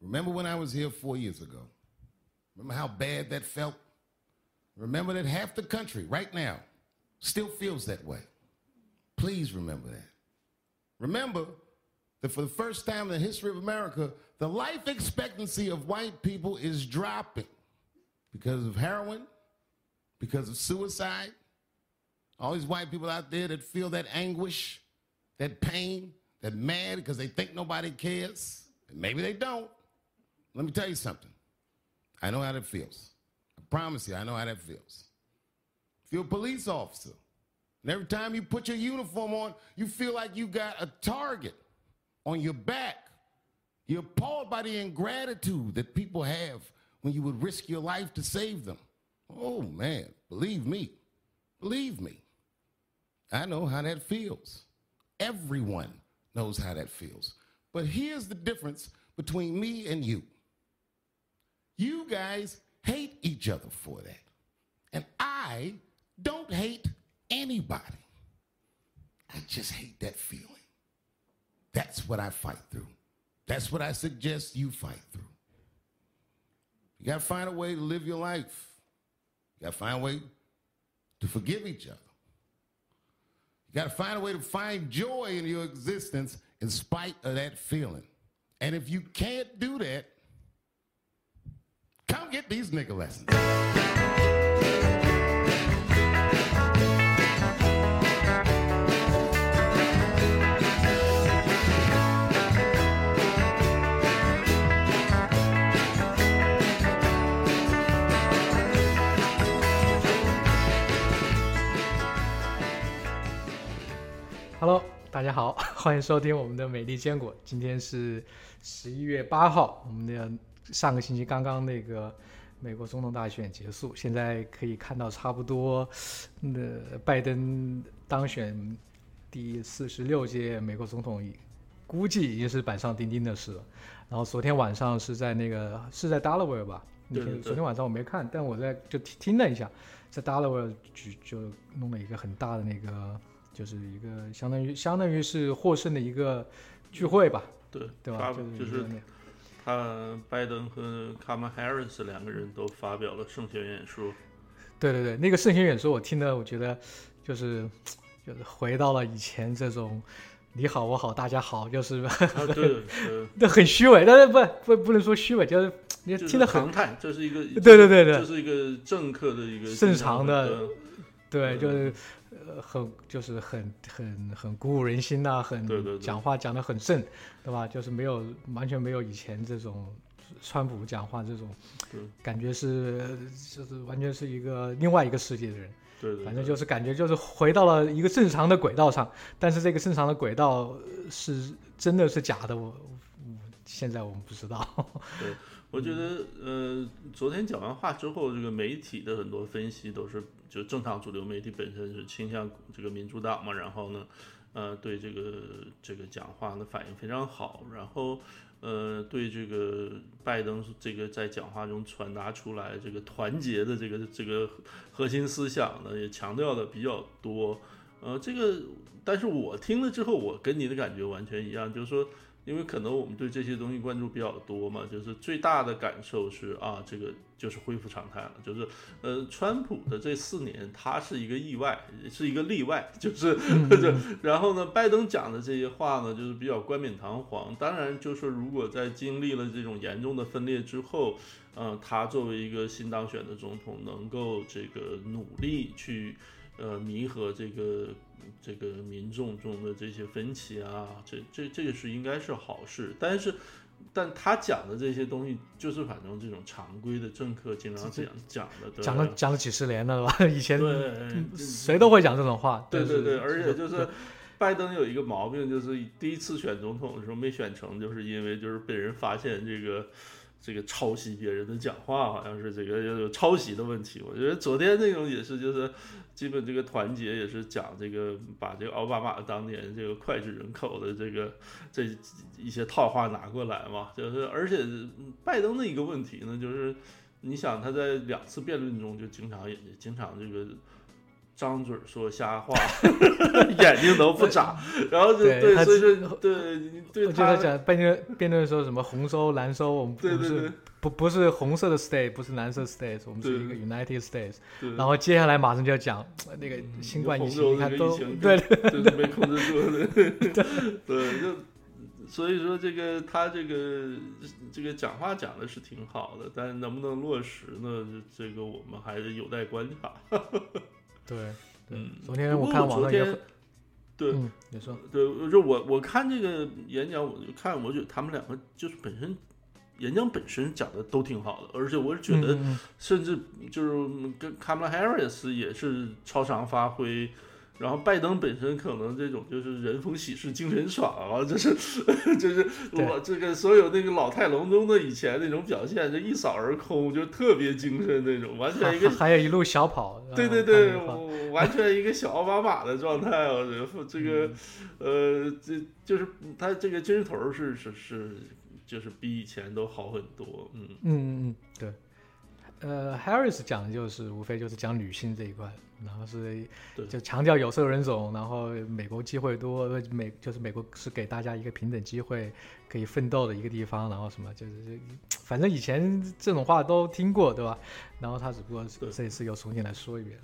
Remember when I was here four years ago? Remember how bad that felt? Remember that half the country right now still feels that way. Please remember that. Remember that for the first time in the history of America, the life expectancy of white people is dropping because of heroin, because of suicide. All these white people out there that feel that anguish, that pain, that mad because they think nobody cares. And maybe they don't. Let me tell you something. I know how that feels. I promise you, I know how that feels. If you're a police officer, and every time you put your uniform on, you feel like you got a target on your back. You're appalled by the ingratitude that people have when you would risk your life to save them. Oh man, believe me, believe me. I know how that feels. Everyone knows how that feels. But here's the difference between me and you. You guys hate each other for that. And I don't hate anybody. I just hate that feeling. That's what I fight through. That's what I suggest you fight through. You got to find a way to live your life. You got to find a way to forgive each other. You got to find a way to find joy in your existence in spite of that feeling. And if you can't do that, these nigga lessons. Hello，大家好，欢迎收听我们的美丽坚果。今天是十一月八号，我们的上个星期刚刚那个美国总统大选结束，现在可以看到差不多，那拜登当选第四十六届美国总统，估计已经是板上钉钉的事了。然后昨天晚上是在那个是在 Delaware 吧？那天对对对昨天晚上我没看，但我在就听听了一下，在 Delaware 举就弄了一个很大的那个，就是一个相当于相当于是获胜的一个聚会吧，对对吧？就是就是一个那他拜登和卡马哈里斯两个人都发表了胜选演说。对对对，那个圣贤演说我听的，我觉得就是就是回到了以前这种你好我好大家好，就是啊，对，很虚伪，但是不不不能说虚伪，就是你听得很常态，这是一个对对对对这是一个政客的一个正常的对就是呃很就是很很很鼓舞人心呐、很对对对讲话讲得很正，对吧？就是没有完全没有以前这种川普讲话这种对感觉是就是完全是一个另外一个世界的人。对对，反正就是感觉就是回到了一个正常的轨道上，但是这个正常的轨道是真的是假的，我我现在我们不知道。我觉得，呃，昨天讲完话之后，这个媒体的很多分析都是，就正常主流媒体本身是倾向这个民主党嘛，然后呢，呃，对这个这个讲话的反应非常好，然后，呃，对这个拜登这个在讲话中传达出来这个团结的这个这个核心思想呢，也强调的比较多，呃，这个，但是我听了之后，我跟你的感觉完全一样，就是说。因为可能我们对这些东西关注比较多嘛，就是最大的感受是啊，这个就是恢复常态了，就是呃，川普的这四年他是一个意外，是一个例外，就是就然后呢，拜登讲的这些话呢，就是比较冠冕堂皇。当然，就是如果在经历了这种严重的分裂之后，呃，他作为一个新当选的总统，能够这个努力去呃弥合这个这个民众中的这些分歧啊，这这这个是应该是好事，但是。但他讲的这些东西，就是反正这种常规的政客经常讲讲的，讲了讲了几十年了，吧？以前对谁都会讲这种话。对对对，而且就是拜登有一个毛病，就是第一次选总统的时候没选成，就是因为就是被人发现这个这个抄袭别人的讲话，好像是这个有抄袭的问题。我觉得昨天那种也是，就是基本这个团结也是讲这个把这个奥巴马当年这个脍炙人口的这个这一些套话拿过来嘛，就是而且拜登的一个问题呢，就是你想他在两次辩论中就经常也经常这个。张嘴说瞎话，眼睛都不眨，然后就对他对所以说对你对他讲辩论辩论说什么红收蓝收，我们不是对对对不不是红色的 state，不是蓝色 state，我们是一个 United States。然后接下来马上就要讲呃那个新冠疫情，红州你看都对就是没控制住的，对，就所以说这个他这个这个讲话讲的是挺好的，但是能不能落实呢？这这个我们还是有待观察。对对嗯。昨天我看网上也很，对嗯，你说，对，就我我看这个演讲，我就看，我觉得他们两个就是本身演讲本身讲的都挺好的，而且我是觉得甚至就是跟 Kamala Harris 也是超常发挥。然后拜登本身可能这种就是人逢喜事精神爽啊，就是 就是我这个所有那个老态龙钟的以前那种表现，就一扫而空，就特别精神那种，完全一个还还有一路小跑，对对呃对，完全一个小奥巴马的状态，我觉得这个，嗯呃，这就是他这个精神头儿是是是，就是比以前都好很多，嗯，嗯嗯嗯，对。呃，Harris 讲的就是无非就是讲女性这一块，然后是对就强调有色人种，然后美国机会多，美就是美国是给大家一个平等机会可以奋斗的一个地方，然后什么就是反正以前这种话都听过，对吧？然后他只不过这一次又重新来说一遍。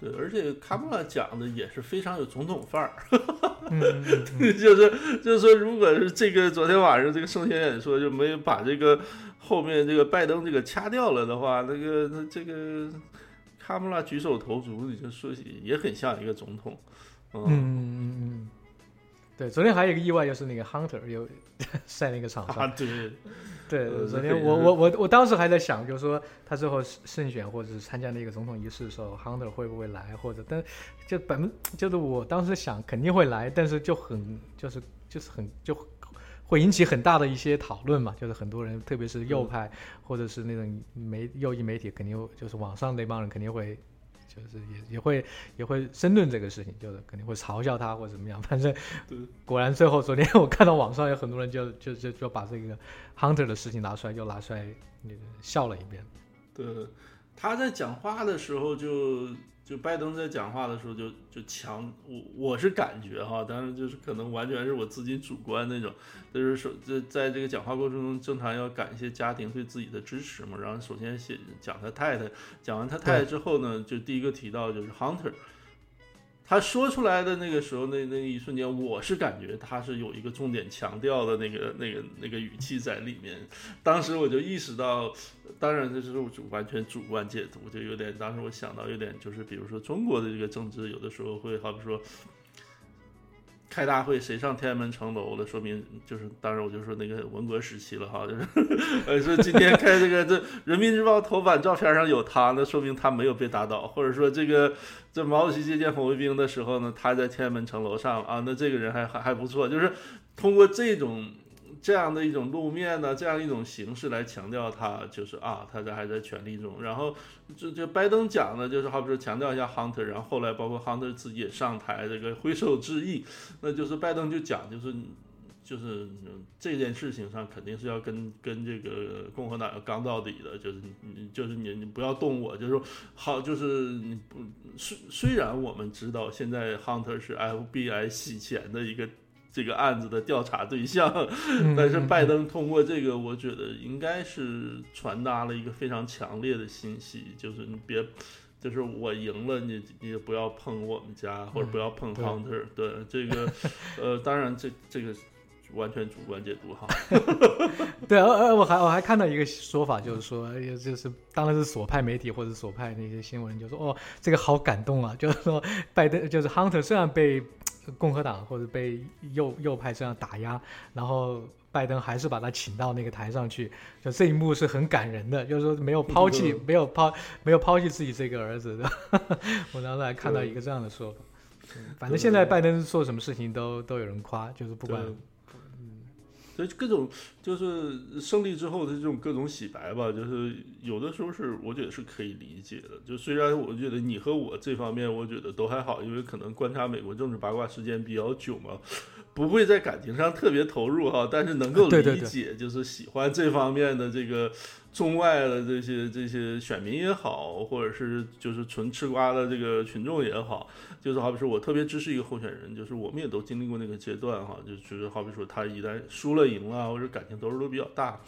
对，而且卡穆拉讲的也是非常有总统范儿，嗯 就是就是说，如果是这个昨天晚上这个圣贤演说就没有把这个后面这个拜登这个掐掉了的话，那个那这个卡姆拉举手投足，你就说也很像一个总统，嗯。嗯嗯嗯，对，昨天还有一个意外，就是那个 Hunter 有 在那个场上，啊，对。对，呃昨天我我我我当时还在想，就是说他最后胜选或者是参加那个总统仪式的时候，Hunter 会不会来，或者但就百分就是我当时想肯定会来，但是就很就是就是很就会引起很大的一些讨论嘛，就是很多人特别是右派、或者是那种媒右翼媒体肯定会就是网上那帮人肯定会。就是也也会也会争论这个事情，就是肯定会嘲笑他或者怎么样。反正果然最后昨天我看到网上有很多人就就就就把这个 Hunter 的事情拿出来，又拿出来那个笑了一遍。对，他在讲话的时候就就拜登在讲话的时候就就强，我我是感觉哈，当然就是可能完全是我自己主观那种，就是说在在这个讲话过程中，正常要感谢家庭对自己的支持嘛。然后首先写讲他太太，讲完他太太之后呢，就第一个提到就是 Hunter。他说出来的那个时候，那那一瞬间，我是感觉他是有一个重点强调的那个、那个、那个语气在里面。当时我就意识到，当然这是主完全主观解读，就有点，当时我想到有点就是，比如说中国的这个政治，有的时候会好比说。开大会谁上天安门城楼了？说明就是，当然我就说那个文革时期了哈，就是，呃，说今天开这个这《人民日报》头版照片上有他，那说明他没有被打倒，或者说这个这毛主席接见红卫兵的时候呢，他在天安门城楼上啊，那这个人还还还不错，就是通过这种这样的一种路面呢，这样一种形式来强调他就是啊，他这还在权力中。然后这这拜登讲的就是好比说强调一下 Hunter，然后后来包括 Hunter 自己也上台这个挥手致意，那就是拜登就讲就是。就是这件事情上肯定是要跟跟这个共和党要刚到底的，就是你就是你你不要动我，就是说好就是你不虽虽然我们知道现在 Hunter 是 FBI 洗钱的一个这个案子的调查对象，嗯但是拜登通过这个，我觉得应该是传达了一个非常强烈的信息，就是你别。就是我赢了，你你也不要碰我们家，或者不要碰对 Hunter、对这个，呃，当然这这个完全主观解读哈。对，而而我还我还看到一个说法，就是说，也就是当然是左派媒体或者左派那些新闻，就说哦，这个好感动啊，就是说拜登就是 Hunter 虽然被共和党或者被右右派这样打压，然后拜登还是把他请到那个台上去，就这一幕是很感人的，就是说没有抛弃，嗯没有抛没有抛弃自己这个儿子的。我当时还看到一个这样的说法。嗯反正现在拜登做什么事情都都有人夸，就是不管对所以各种就是胜利之后的这种各种洗白吧，就是有的时候是我觉得是可以理解的。就虽然我觉得你和我这方面，我觉得都还好，因为可能观察美国政治八卦时间比较久嘛。不会在感情上特别投入哈，但是能够 理解，就是喜欢这方面的这个中外的这些这些选民也好，或者是就是纯吃瓜的这个群众也好，就是好比说我特别支持一个候选人，就是我们也都经历过那个阶段哈，就就是好比说他一旦输了赢了，或者感情投入都比较大，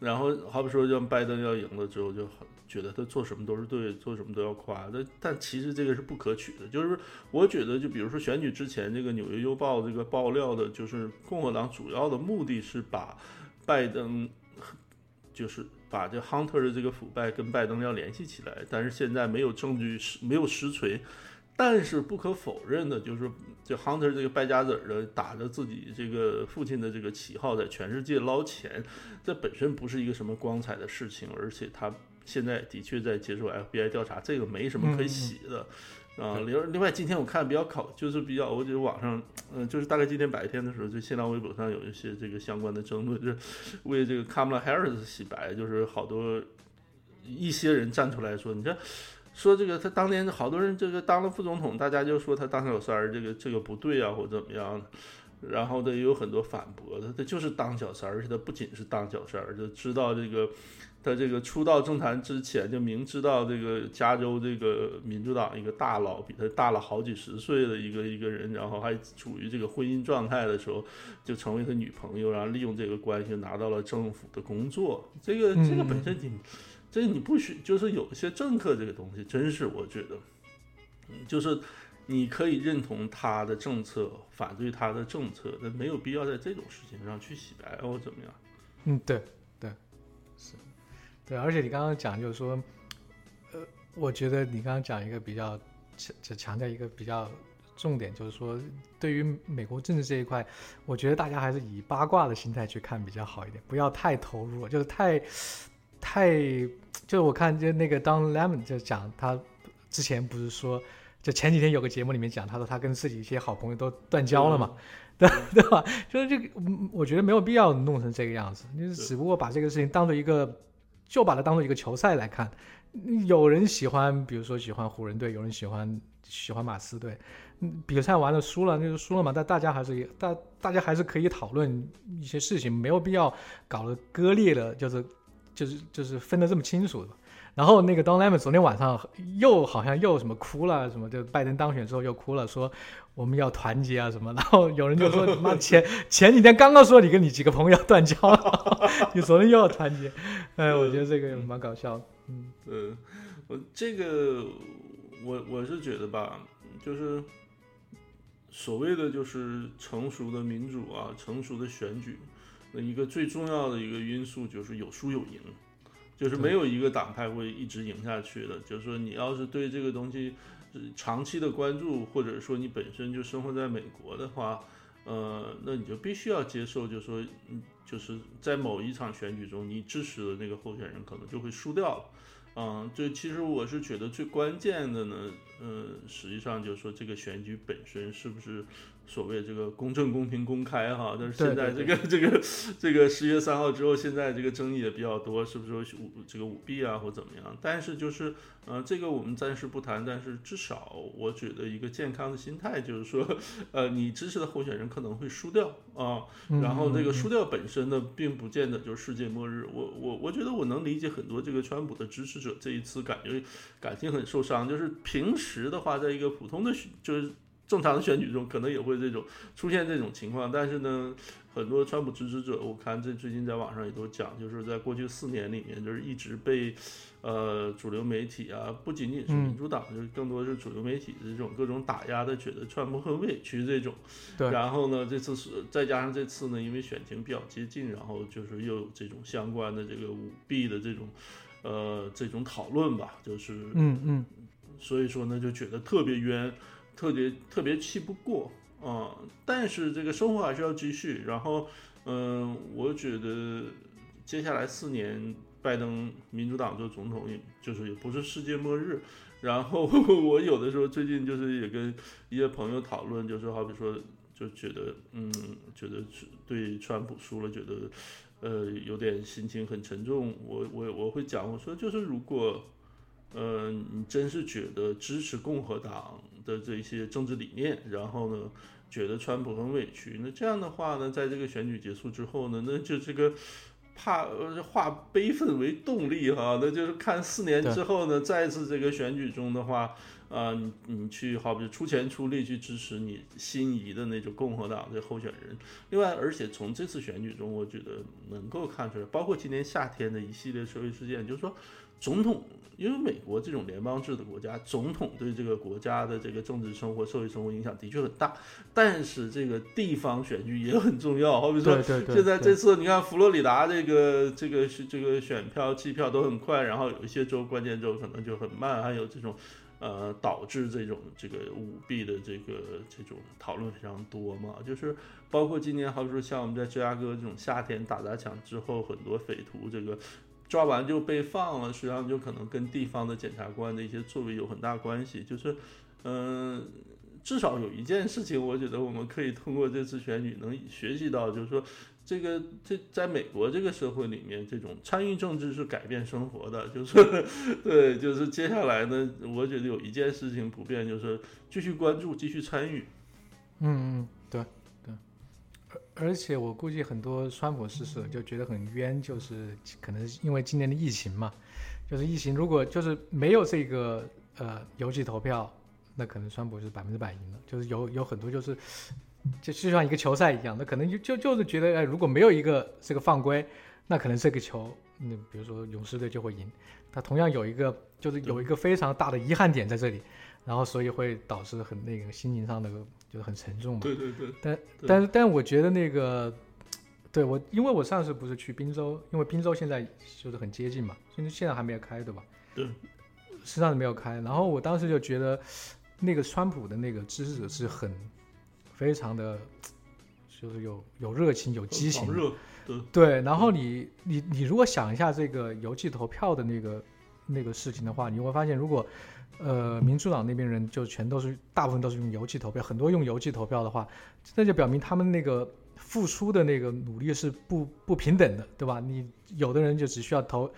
然后好比说像拜登要赢了之后就很。觉得他做什么都是对，做什么都要夸，但但其实这个是不可取的。就是我觉得，就比如说选举之前，这个《纽约邮报》这个爆料的，就是共和党主要的目的是把拜登，就是把这 Hunter 的这个腐败跟拜登要联系起来，但是现在没有证据，没有实锤。但是不可否认的，就是这 Hunter 这个败家子儿的，打着自己这个父亲的这个旗号，在全世界捞钱，这本身不是一个什么光彩的事情，而且他。现在的确在接受 FBI 调查，这个没什么可以洗的啊。另另外，今天我看比较考，就是比较，我觉得网上，嗯，就是大概今天白天的时候，就新浪微博上有一些这个相关的争论，就是为这个 Kamala Harris 洗白，就是好多一些人站出来说，你这说这个他当年好多人这个当了副总统，大家就说他当小三儿，这个这个不对啊，或怎么样。然后他也有很多反驳他，他就是当小三儿，而且他不仅是当小三儿，就知道这个。他这个出道政坛之前就明知道这个加州这个民主党一个大佬比他大了好几十岁的一个一个人，然后还处于这个婚姻状态的时候，就成为他女朋友，然后利用这个关系拿到了政府的工作。这个这个本身你，这你不许就是有一些政客这个东西，真是我觉得，就是你可以认同他的政策，反对他的政策，但没有必要在这种事情上去洗白或怎么样。嗯，对。对，而且你刚刚讲就是说，呃，我觉得你刚刚讲一个比较强，只强调一个比较重点，就是说，对于美国政治这一块，我觉得大家还是以八卦的心态去看比较好一点，不要太投入，就是太太，就是我看就那个 Don Lemon 就讲他之前不是说，就前几天有个节目里面讲，他说他跟自己一些好朋友都断交了嘛，对 对吧？就是这个，我觉得没有必要弄成这个样子，就是只不过把这个事情当做一个。就把它当做一个球赛来看，有人喜欢，比如说喜欢湖人队，有人喜欢喜欢马刺队，比赛完了输了那就输了嘛，但大家还是大大家还是可以讨论一些事情，没有必要搞得割裂的，就是就是就是分得这么清楚的。然后那个 Don Lemon 昨天晚上又好像又什么哭了，什么就拜登当选之后又哭了，说我们要团结啊什么。然后有人就说你妈前 前几天刚刚说你跟你几个朋友要断交了，你昨天又要团结，哎，我觉得这个蛮搞笑的。嗯嗯，我这个我我是觉得吧，就是所谓的就是成熟的民主啊，成熟的选举，那一个最重要的一个因素就是有输有赢。就是没有一个党派会一直赢下去的。就是说，你要是对这个东西长期的关注，或者说你本身就生活在美国的话，呃，那你就必须要接受，就是说，嗯，就是在某一场选举中，你支持的那个候选人可能就会输掉了。嗯，这其实我是觉得最关键的呢，呃，实际上就是说这个选举本身是不是。所谓这个公正、公平、公开，哈，但是现在这个这个这个十月三号之后，现在这个争议也比较多，是不是这个舞弊啊，或怎么样？但是就是，呃，这个我们暂时不谈。但是至少我觉得一个健康的心态就是说，呃，你支持的候选人可能会输掉啊，然后这个输掉本身呢，并不见得就是世界末日。我我我觉得我能理解很多这个川普的支持者这一次感觉感情很受伤，就是平时的话，在一个普通的就是。正常的选举中可能也会这种出现这种情况，但是呢，很多川普支持者，我看这最近在网上也都讲，就是在过去四年里面，就是一直被呃主流媒体啊，不仅仅是民主党，就是更多是主流媒体的这种各种打压的，觉得川普很委屈这种。对。然后呢，这次是再加上这次呢，因为选情比较接近，然后就是又有这种相关的这个舞弊的这种呃这种讨论吧，就是嗯嗯，所以说呢，就觉得特别冤。特别特别气不过啊！但是这个生活还是要继续。然后，嗯，我觉得接下来四年，拜登民主党做总统，也就是也不是世界末日。然后 我有的时候最近就是也跟一些朋友讨论，就是好比说，就觉得嗯，觉得对川普输了，觉得呃有点心情很沉重。我我我会讲，我说就是如果呃，你真是觉得支持共和党的这些政治理念，然后呢，觉得川普很委屈，那这样的话呢，在这个选举结束之后呢，那就这个怕呃化悲愤为动力哈，那就是看四年之后呢，再次这个选举中的话。啊，你你去好比出钱出力去支持你心仪的那种共和党的候选人。另外，而且从这次选举中，我觉得能够看出来，包括今年夏天的一系列社会事件，就是说，总统因为美国这种联邦制的国家，总统对这个国家的这个政治生活、社会生活影响的确很大。但是这个地方选举也很重要，好比说，现在这次你看佛罗里达这个这个是这个选票计票都很快，然后有一些州关键州可能就很慢，还有这种。呃，导致这种这个舞弊的这个这种讨论非常多嘛，就是包括今年，好比说像我们在芝加哥这种夏天打砸抢之后，很多匪徒这个抓完就被放了，实际上就可能跟地方的检察官的一些作为有很大关系。就是，嗯，至少有一件事情，我觉得我们可以通过这次选举能学习到，就是说。这个这在美国这个社会里面，这种参与政治是改变生活的，就是 对，就是接下来呢，我觉得有一件事情不变就是继续关注，继续参与。嗯嗯，而且我估计很多川普支持就觉得很冤，就是可能因为今年的疫情嘛，就是疫情如果就是没有这个呃邮寄投票，那可能川普是百分之百赢的，就是有有很多就是。就就像一个球赛一样，那可能就就就是觉得，哎，如果没有一个这个犯规，那可能这个球，那比如说勇士队就会赢。他同样有一个，就是有一个非常大的遗憾点在这里，然后所以会导致很那个心情上的就是很沉重嘛。对对对。但但是但我觉得那个，对我，因为我上次不是去滨州，因为滨州现在就是很接近嘛，现在现在还没有开，对吧？对。实际上是没有开，然后我当时就觉得，那个川普的那个支持者是很。非常的，就是有有热情，有激情，对对。然后你你你如果想一下这个邮寄投票的那个那个事情的话，你会发现，如果呃民主党那边人就全都是大部分都是用邮寄投票，很多用邮寄投票的话，那就表明他们那个付出的那个努力是不不平等的，对吧？你有的人就只需要投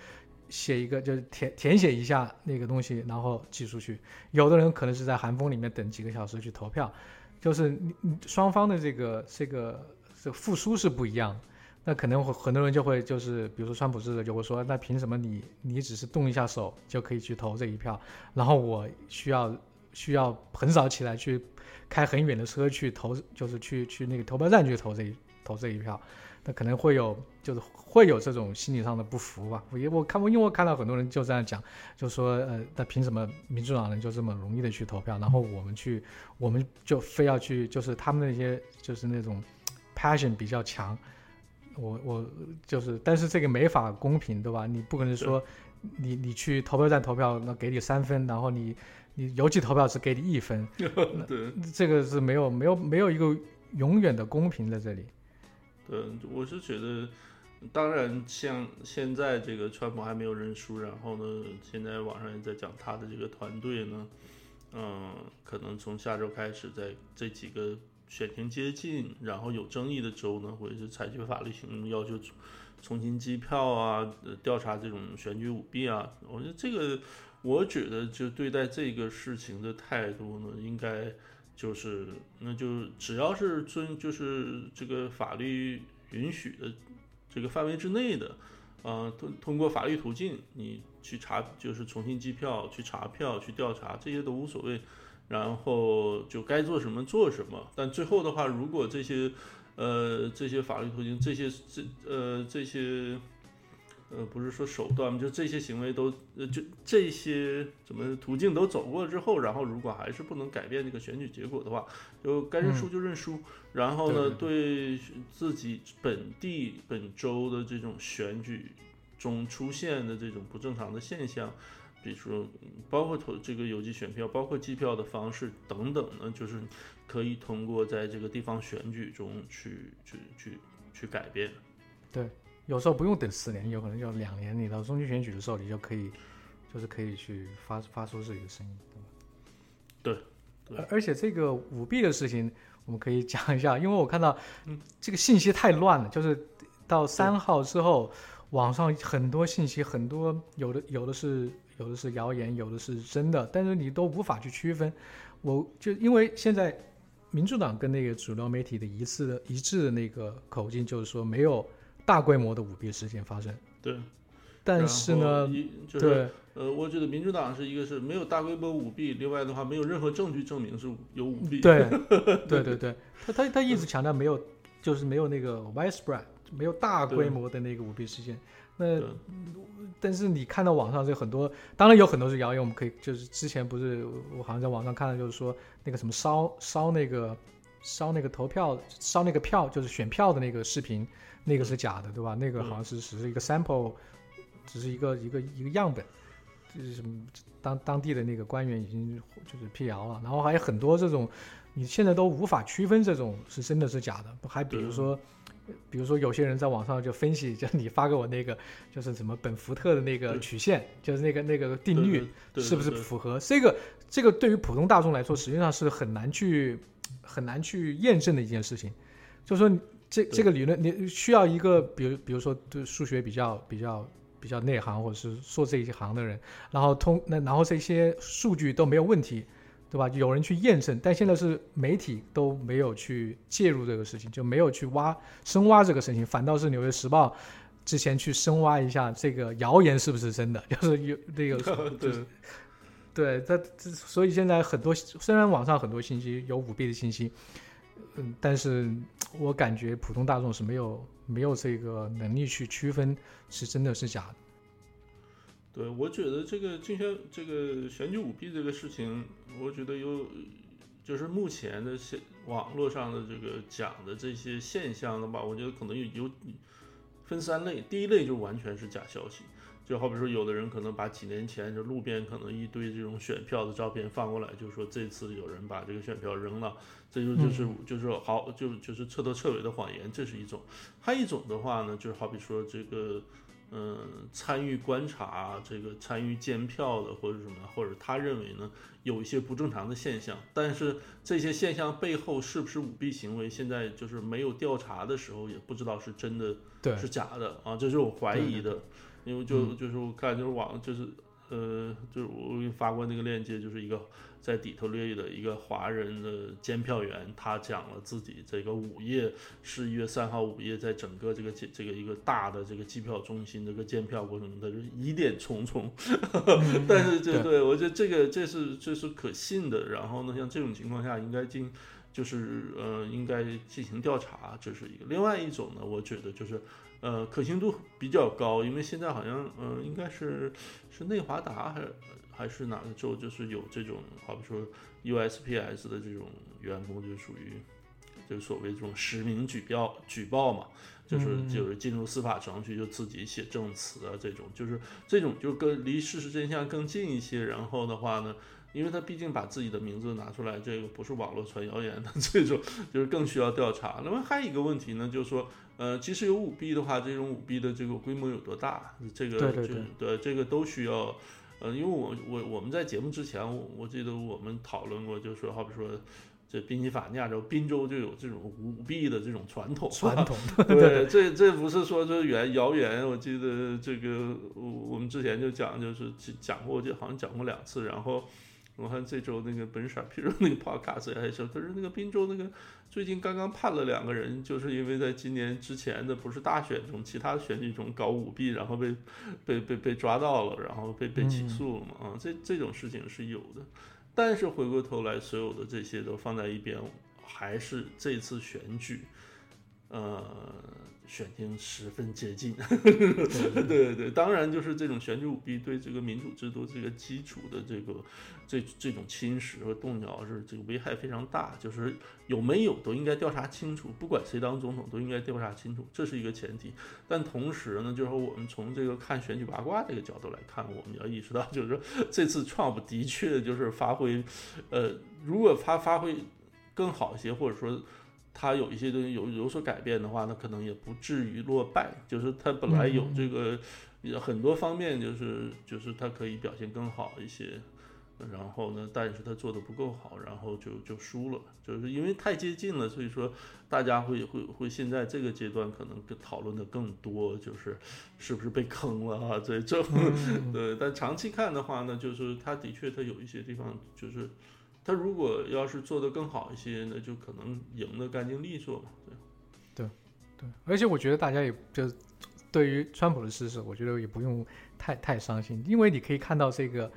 写一个，就是填填写一下那个东西，然后寄出去；有的人可能是在寒风里面等几个小时去投票。就是你你双方的这个这个这个复苏是不一样的，那可能会很多人就会就是比如说川普支持者就会说，那凭什么你你只是动一下手就可以去投这一票，然后我需要需要很早起来去开很远的车去投，就是去去那个投票站去投这一投这一票。那可能会有，就是会有这种心理上的不服吧。我我看，因为我看到很多人就这样讲，就说，呃，那凭什么民主党人就这么容易的去投票，然后我们去，我们就非要去，就是他们那些就是那种 passion 比较强。我我就是，但是这个没法公平，对吧？你不可能说，你你去投票站投票，那给你三分，然后你你邮寄投票只给你一分，对，这个是没有没有没有一个永远的公平在这里。对，我是觉得，当然，像现在这个川普还没有认输，然后呢，现在网上也在讲他的这个团队呢，嗯，可能从下周开始，在这几个选情接近，然后有争议的州呢，或者是采取法律行动，要求重新计票啊，调查这种选举舞弊啊。我觉得这个，我觉得就对待这个事情的态度呢，应该。就是，那就只要是遵，就是这个法律允许的这个范围之内的，啊，通通过法律途径，你去查，就是重新计票、去查票、去调查，这些都无所谓。然后就该做什么做什么。但最后的话，如果这些，呃，这些法律途径，这些这呃这些。呃，不是说手段就这些行为都，呃，就这些怎么途径都走过之后，然后如果还是不能改变这个选举结果的话，就该认输就认输。然后呢，对自己本地本州的这种选举中出现的这种不正常的现象，比如说包括投这个邮寄选票，包括计票的方式等等呢，就是可以通过在这个地方选举中去去去去改变。对。有时候不用等四年，有可能就两年。你到中期选举的时候，你就可以，就是可以去发发出自己的声音，对吧？对。而而且这个舞弊的事情，我们可以讲一下，因为我看到这个信息太乱了，就是到三号之后，网上很多信息，很多有的有的是有的是谣言，有的是真的，但是你都无法去区分。我就因为现在民主党跟那个主流媒体的一致的一致的那个口径，就是说没有大规模的舞弊事件发生。对，但是呢，就是。呃，我觉得民主党是一个是没有大规模舞弊，另外的话没有任何证据证明是有舞弊。对，对对对，他他他一直强调没有，就是没有那个 widespread，没有大规模的那个舞弊事件。那但是你看到网上这很多，当然有很多是谣言，我们可以就是之前不是我好像在网上看到，就是说那个什么烧烧那个烧那个投票烧那个票，就是选票的那个视频，那个是假的，对吧？那个好像是只是一个 sample，只是一个一个一个样本。就是什么当当地的那个官员已经就是辟谣了，然后还有很多这种，你现在都无法区分这种是真的是假的。还比如说，比如说有些人在网上就分析，就你发给我那个，就是什么本福特的那个曲线，就是那个那个定律是不是符合？这个这个对于普通大众来说，实际上是很难去很难去验证的一件事情。就是说这这个理论你需要一个，比如比如说对数学比较比较。比较内行或者是做这一行的人，然后通那然后这些数据都没有问题，对吧？有人去验证，但现在是媒体都没有去介入这个事情，就没有去挖深挖这个事情，反倒是《纽约时报》之前去深挖一下这个谣言是不是真的，就是有那个 就是对，他这所以现在很多虽然网上很多信息有舞弊的信息，嗯，但是我感觉普通大众是没有。没有这个能力去区分是真的是假的。对，我觉得这个竞选这个选举舞弊这个事情，我觉得有就是目前的现网络上的这个讲的这些现象的吧，我觉得可能有有分三类。第一类就完全是假消息，就好比说有的人可能把几年前就路边可能一堆这种选票的照片放过来，就说这次有人把这个选票扔了。这就就是就是好就就是彻头彻尾的谎言，这是一种。还有一种的话呢，就是好比说这个，嗯，参与观察这个参与监票的或者什么，或者他认为呢有一些不正常的现象，但是这些现象背后是不是舞弊行为，现在就是没有调查的时候也不知道是真的是假的啊，这是我怀疑的，因为就就是我看就是网就是呃就是我给你发过那个链接，就是一个。在底特律的一个华人的监票员，他讲了自己这个午夜十一月三号午夜，在整个这个这这个一个大的这个机票中心这个监票过程中，他就疑点重重。但是这对我觉得这个这是这是可信的。然后呢，像这种情况下，应该进就是呃应该进行调查，这是一个。另外一种呢，我觉得就是呃可信度比较高，因为现在好像呃应该是是内华达还是。还是哪个州就是有这种，好比说 USPS 的这种员工，就属于就所谓这种实名举报举报嘛，就是就是进入司法程序就自己写证词啊，这种就是这种就更离事实真相更近一些。然后的话呢，因为他毕竟把自己的名字拿出来，这个不是网络传谣言的这种，就是更需要调查。那么还有一个问题呢，就是说，呃，即使有舞弊的话，这种舞弊的这个规模有多大？这个对对对，对这个都需要。呃，因为我我我们在节目之前，我我记得我们讨论过，就是说，好比说，这宾夕法尼亚州宾州就有这种舞弊的这种传统。传统。对，这这不是说这原谣言，我记得这个我我们之前就讲，就是讲过，就好像讲过两次，然后。我看这周那个本傻皮那个 podcast 还说，他说那个滨州那个最近刚刚判了两个人，就是因为在今年之前的不是大选中，其他选举中搞舞弊，然后被被被被抓到了，然后被被起诉了嘛。啊，这这种事情是有的。但是回过头来，所有的这些都放在一边，还是这次选举，呃。选情十分接近，对对对，当然就是这种选举舞弊对这个民主制度这个基础的这个这这种侵蚀和动摇是这个危害非常大，就是有没有都应该调查清楚，不管谁当总统都应该调查清楚，这是一个前提。但同时呢，就是说我们从这个看选举八卦这个角度来看，我们要意识到，就是说这次 Trump 的确就是发挥，呃，如果他发挥更好一些，或者说。他有一些东西有有所改变的话，那可能也不至于落败。就是他本来有这个很多方面，就是就是他可以表现更好一些。然后呢，但是他做的不够好，然后就就输了，就是因为太接近了，所以说大家会会会现在这个阶段可能更讨论的更多，就是是不是被坑了啊？这这 对，但长期看的话呢，就是他的确他有一些地方就是他如果要是做得更好一些，那就可能赢得干净利索嘛，对对，对而且我觉得大家也就对于川普的事实，我觉得也不用太太伤心，因为你可以看到这个。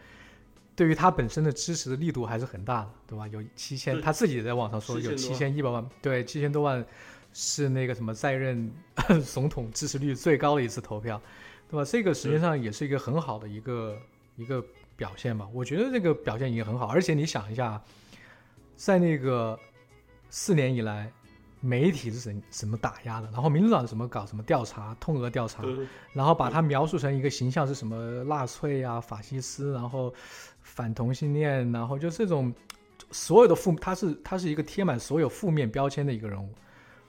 对于他本身的支持的力度还是很大的，对吧？有七千，他自己也在网上说有七千一百万，对，七千多万是那个什么在任 总统支持率最高的一次投票，对吧？这个实际上也是一个很好的一个一个表现吧。我觉得这个表现已经很好，而且你想一下，在那个四年以来。媒体是怎怎么打压的？然后民主党怎么搞什么调查、通俄调查？然后把它描述成一个形象是什么纳粹啊、法西斯，然后反同性恋，然后就这种所有的负，他是他是一个贴满所有负面标签的一个人物。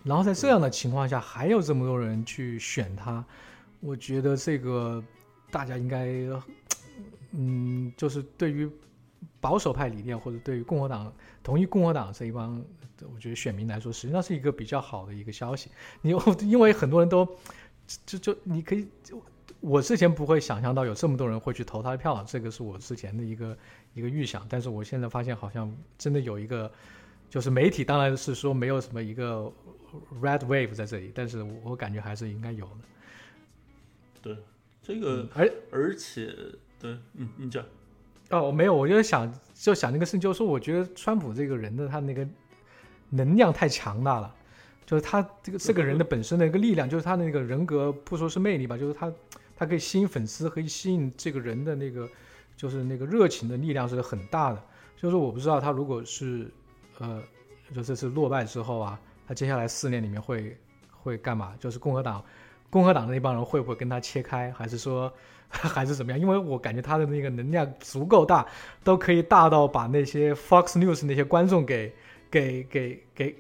然后在这样的情况下，还有这么多人去选他，我觉得这个大家应该，嗯，就是对于保守派理念或者对于共和党同意共和党这一帮。我觉得选民来说，实际上是一个比较好的一个消息。你因为很多人都就就你可以，我之前不会想象到有这么多人会去投他的票，这个是我之前的一个一个预想。但是我现在发现，好像真的有一个，就是媒体当然是说没有什么一个 red wave 在这里，但是我感觉还是应该有的。对，这个而而且对，嗯，你讲哦，我没有，我就想就想那个事情，就是说，我觉得川普这个人的他那个。能量太强大了，就是他这个这个人的本身的一个力量，就是他那个人格不说是魅力吧，就是他他可以吸引粉丝，可以吸引这个人的那个就是那个热情的力量是很大的。就是我不知道他如果是呃，就这次落败之后啊，他接下来四年里面会会干嘛？就是共和党共和党的那帮人会不会跟他切开，还是说 还是怎么样？因为我感觉他的那个能量足够大，都可以大到把那些 Fox News 那些观众给。给给给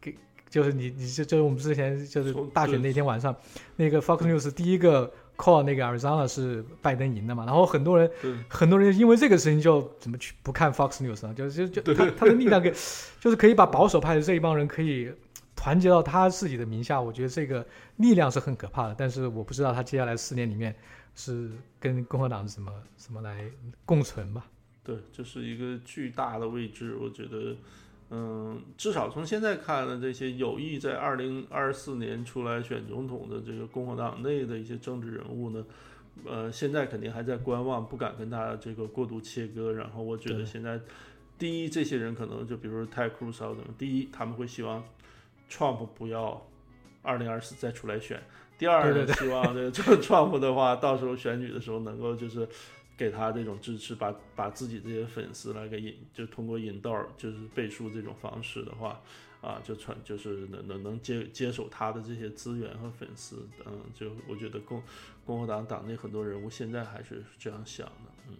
给，就是你你就就是我们之前就是大选那天晚上，那个 Fox News 第一个 call 那个 Arizona 是拜登赢的嘛，然后很多人很多人因为这个事情就怎么去不看 Fox News 啊，就就就他他的力量给，就是可以把保守派的这一帮人可以团结到他自己的名下，我觉得这个力量是很可怕的。但是我不知道他接下来四年里面是跟共和党怎么怎么来共存吧？对，这是一个巨大的未知，我觉得。嗯，至少从现在看呢，这些有意在二零二四年出来选总统的这个共和党内的一些政治人物呢，呃，现在肯定还在观望，不敢跟他这个过度切割。然后我觉得现在，第一，这些人可能就比如说泰克鲁斯啊等，第一他们会希望 Trump 不要二零二四再出来选。第二呢，希望这个 Trump 的话，到时候选举的时候能够就是。给他这种支持，把把自己这些粉丝来给引，就通过引道，就是背书这种方式的话，啊，就传，就是能能能接接手他的这些资源和粉丝，嗯，就我觉得共共和党党内很多人物现在还是这样想的，嗯，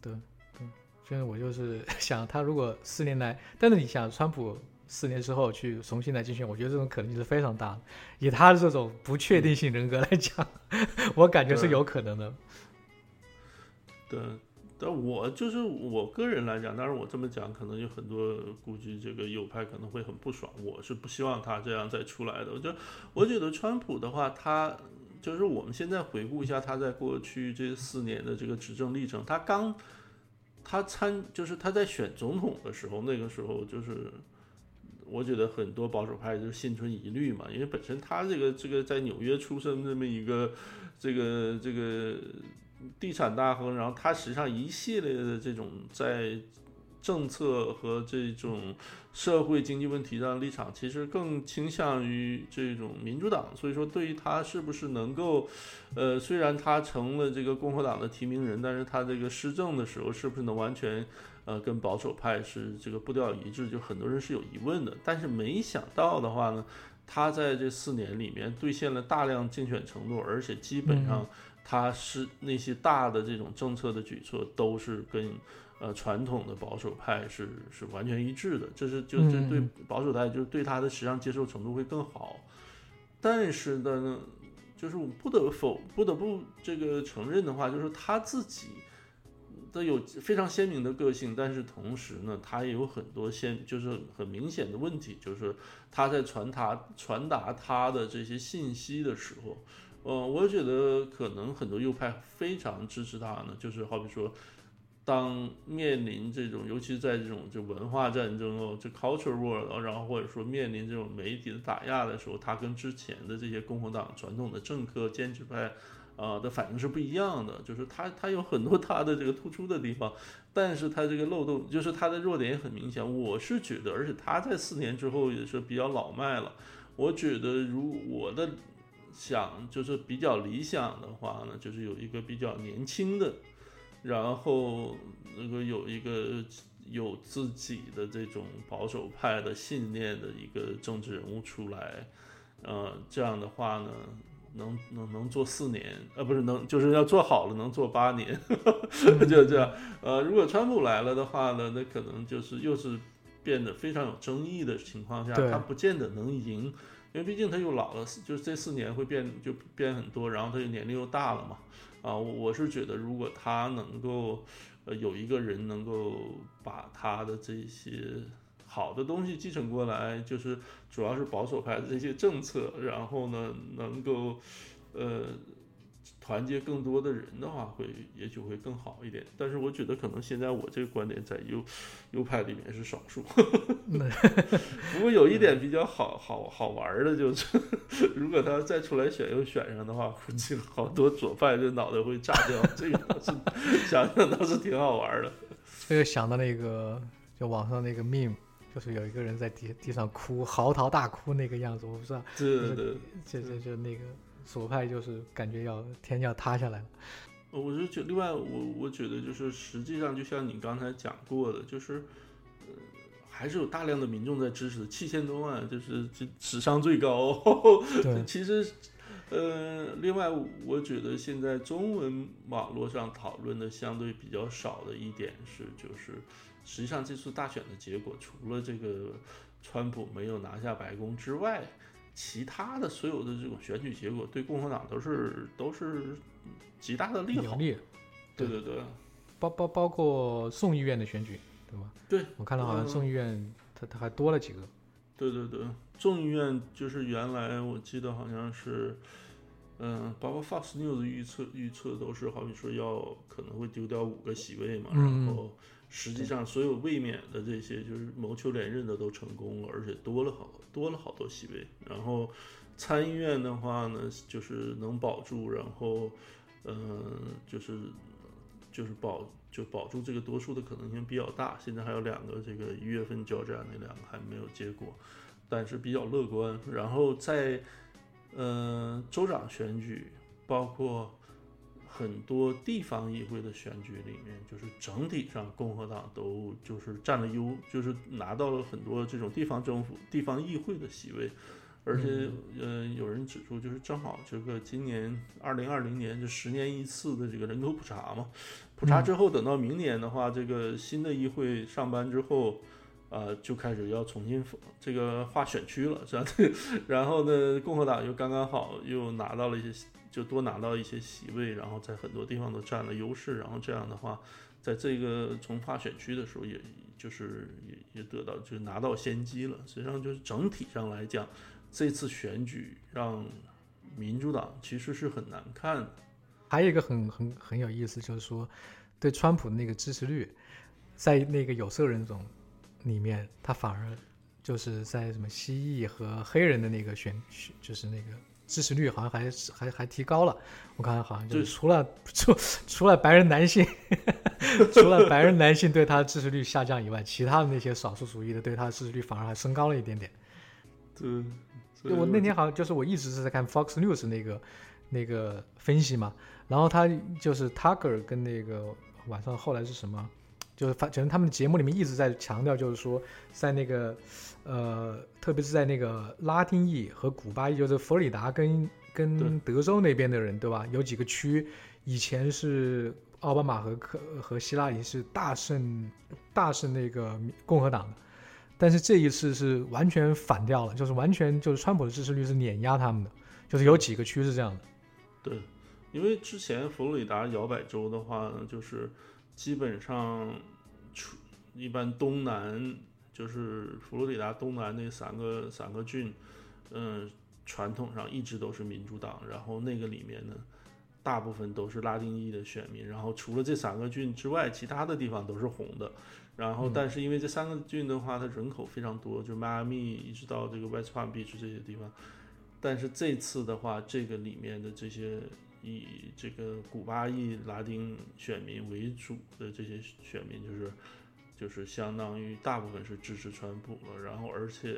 对对，现在我就是想，他如果四年来，但是你想，川普四年之后去重新来竞选，我觉得这种可能性是非常大的，以他的这种不确定性人格来讲，我感觉是有可能的。对，但我就是我个人来讲，当然我这么讲，可能有很多估计这个右派可能会很不爽。我是不希望他这样再出来的。我觉得，我觉得川普的话，他就是我们现在回顾一下他在过去这四年的这个执政历程。他刚他参就是他在选总统的时候，那个时候就是我觉得很多保守派就是心存疑虑嘛，因为本身他这个这个在纽约出生这么一个这个这个。地产大亨，然后他实际上一系列的这种在政策和这种社会经济问题上立场，其实更倾向于这种民主党。所以说，对于他是不是能够，呃，虽然他成了这个共和党的提名人，但是他这个施政的时候是不是能完全呃跟保守派是这个步调一致，就很多人是有疑问的。但是没想到的话呢，他在这四年里面兑现了大量竞选承诺，而且基本上。他是那些大的这种政策的举措都是跟呃传统的保守派是是完全一致的，这是就是对保守派就是对他的实际上接受程度会更好。但是呢，就是我不得否不得不这个承认的话，就是他自己都有非常鲜明的个性，但是同时呢，他也有很多鲜，就是很明显的问题，就是他在传达传达他的这些信息的时候，呃，我觉得可能很多右派非常支持他呢，就是好比说，当面临这种，尤其在这种就文化战争哦，这 culture war，然后或者说面临这种媒体的打压的时候，他跟之前的这些共和党传统的政客坚持派。啊的反应是不一样的，就是他他有很多他的这个突出的地方，但是他这个漏洞就是他的弱点也很明显。我是觉得，而且他在四年之后也是比较老迈了。我觉得如我的想就是比较理想的话呢，就是有一个比较年轻的，然后那个有一个有自己的这种保守派的信念的一个政治人物出来，呃，这样的话呢。能能能做四年，呃，不是能就是要做好了能做八年，就这样。呃，如果川普来了的话呢，那可能就是又是变得非常有争议的情况下，他不见得能赢，因为毕竟他又老了，就是这四年会变就变很多，然后他又年龄又大了嘛。啊，我是觉得如果他能够，呃，有一个人能够把他的这些。好的东西继承过来，就是主要是保守派的这些政策，然后呢，能够，呃，团结更多的人的话，会也许会更好一点。但是我觉得可能现在我这个观点在右右派里面是少数。不过有一点比较好好好玩的就是，如果他再出来选又选上的话，估计好多左派这脑袋会炸掉。这个倒是 想想倒是挺好玩的。这个想到那个就网上那个 meme。就是有一个人在地地上哭，嚎啕大哭那个样子，我不知道。对对，就就就那个左派，就是感觉要天要塌下来了。我是觉，另外我我觉得就是实际上就像你刚才讲过的，就是呃还是有大量的民众在支持，七千多万，就是这史上最高。对，其实呃，另外我觉得现在中文网络上讨论的相对比较少的一点是，就是。实际上，这次大选的结果，除了这个川普没有拿下白宫之外，其他的所有的这种选举结果对共和党都是都是极大的利好。对对对，包包包括众议院的选举，对吗？对，我看到好像众议院他他还多了几个。对对对，众议院就是原来我记得好像是，嗯，包括 Fox News 预测预测都是好比说要可能会丢掉五个席位嘛，然后。实际上，所有卫冕的这些就是谋求连任的都成功了，而且多了好多了好多席位。然后参议院的话呢，就是能保住，然后嗯，就是就是保就保住这个多数的可能性比较大。现在还有两个这个一月份交战，那两个还没有结果，但是比较乐观。然后在呃州长选举，包括。很多地方议会的选举里面，就是整体上共和党都就是占了优，就是拿到了很多这种地方政府、地方议会的席位，而且，呃，有人指出，就是正好这个今年二零二零年这十年一次的这个人口普查嘛，普查之后，等到明年的话，这个新的议会上班之后，呃，就开始要重新这个划选区了，是吧？然后呢，共和党又刚刚好又拿到了一些。就多拿到一些席位，然后在很多地方都占了优势，然后这样的话，在这个从划选区的时候，也就是也也得到就拿到先机了。实际上就是整体上来讲，这次选举让民主党其实是很难看的。还有一个很很很有意思，就是说对川普那个支持率，在那个有色人种里面，他反而就是在什么蜥蜴和黑人的那个选选，就是那个。支持率好像还还还提高了，我看好像就是除了除除了白人男性，除了白人男性对他的支持率下降以外，其他的那些少数族裔的对他的支持率反而还升高了一点点。对，我那天好像就是我一直是在看 Fox News 那个那个分析嘛，然后他就是 Tucker 跟那个晚上后来是什么，就是反正他们节目里面一直在强调，就是说在那个。呃，特别是在那个拉丁裔和古巴裔，就是佛罗里达跟跟德州那边的人，对吧？有几个区以前是奥巴马和克和希拉里是大胜大胜那个共和党的，但是这一次是完全反掉了，就是完全就是川普的支持率是碾压他们的，就是有几个区是这样的。对，因为之前佛罗里达摇摆州的话呢，就是。基本上，出一般东南就是佛罗里达东南那三个三个郡，嗯，传统上一直都是民主党，然后那个里面呢，大部分都是拉丁裔的选民，然后除了这三个郡之外，其他的地方都是红的。然后，但是因为这三个郡的话，它人口非常多，就迈阿密一直到这个 West Palm Beach 这些地方。但是这次的话，这个里面的这些以这个古巴裔拉丁选民为主的这些选民，就是就是相当于大部分是支持川普了。然后，而且。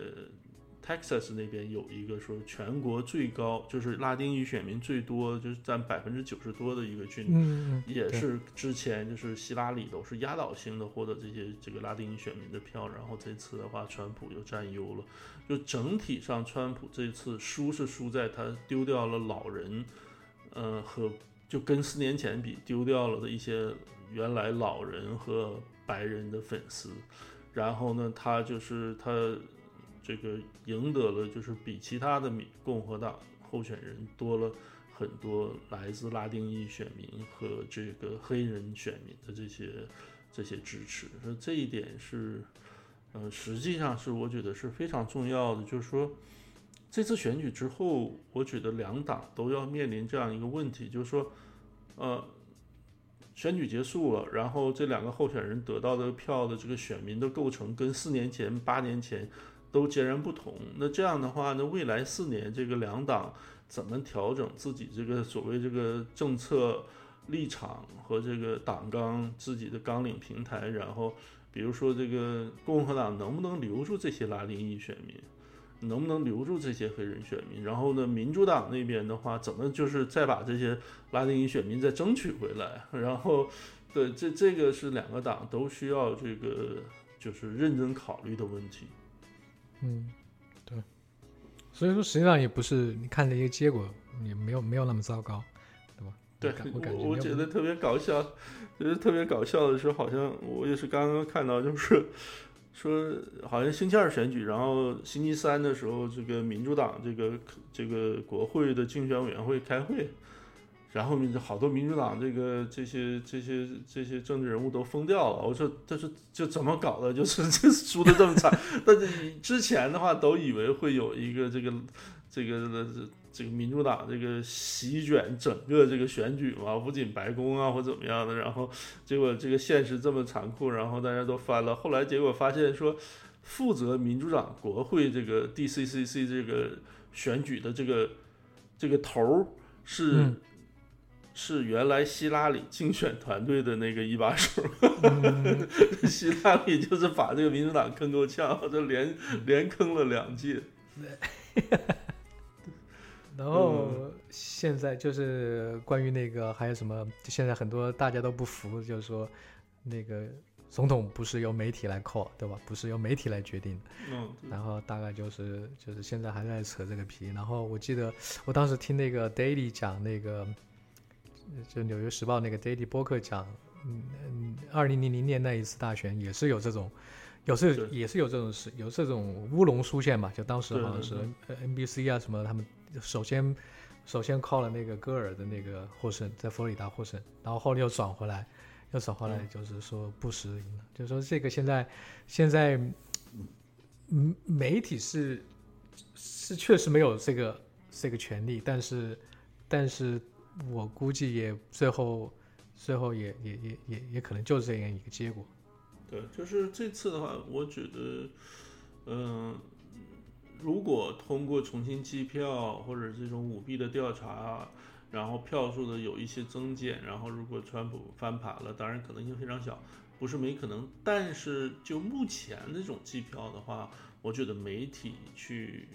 Texas 那边有一个说全国最高，就是拉丁裔选民最多，就是占百分之九十多的一个郡，也是之前就是希拉里都是压倒性的获得这些这个拉丁裔选民的票，然后这次的话，川普又占优了。就整体上，川普这次输是输在他丢掉了老人，呃，和就跟四年前比丢掉了的一些原来老人和白人的粉丝，然后呢，他就是他。这个赢得了，就是比其他的民共和党候选人多了很多来自拉丁裔选民和这个黑人选民的这些这些支持，那这一点是，呃，实际上是我觉得是非常重要的。就是说，这次选举之后，我觉得两党都要面临这样一个问题，就是说，呃，选举结束了，然后这两个候选人得到的票的这个选民的构成，跟四年前、八年前。都截然不同。那这样的话，那未来四年这个两党怎么调整自己这个所谓这个政策立场和这个党纲自己的纲领平台？然后，比如说这个共和党能不能留住这些拉丁裔选民，能不能留住这些黑人选民？然后呢，民主党那边的话，怎么就是再把这些拉丁裔选民再争取回来？然后，对，这这个是两个党都需要这个就是认真考虑的问题。嗯，对，所以说实际上也不是你看这些结果也没有没有那么糟糕，对吧？对，我感觉我觉得特别搞笑，觉得特别搞笑的是，好像我也是刚刚看到，就是说好像星期二选举，然后星期三的时候，这个民主党这个这个国会的竞选委员会开会。然后好多民主党这个这些这些这些政治人物都疯掉了。我说，他说就怎么搞的，就是这 输的这么惨。但是之前的话都以为会有一个这个这个这这个民主党这个席卷整个这个选举嘛，不仅白宫啊或怎么样的。然后结果这个现实这么残酷，然后大家都翻了。后来结果发现说，负责民主党国会这个 DCCC 这个选举的这个这个头儿是。是原来希拉里竞选团队的那个一把手，希拉里就是把这个民主党坑够呛，这连连坑了两届。然后现在就是关于那个还有什么，现在很多大家都不服，就是说那个总统不是由媒体来 call 对吧？不是由媒体来决定。嗯。然后大概就是就是现在还在扯这个皮。然后我记得我当时听那个 Daily 讲那个。就《纽约时报》那个 Daily 播客讲，嗯嗯，二零零零年那一次大选也是有这种，有时也是有这种事，有这种乌龙出现嘛。就当时好像是 NBC 啊什么，他们首先首先靠了那个戈尔的那个获胜，在佛罗里达获胜，然后后来又转回来，又转回来，就是说布什赢了。就是说这个现在现在，嗯，媒体是是确实没有这个这个权利，但是但是。我估计也最后，最后也也也也也可能就是这样一个结果。对，就是这次的话，我觉得，嗯，如果通过重新计票或者这种舞弊的调查，然后票数的有一些增减，然后如果川普翻盘了，当然可能性非常小，不是没可能。但是就目前这种计票的话，我觉得媒体去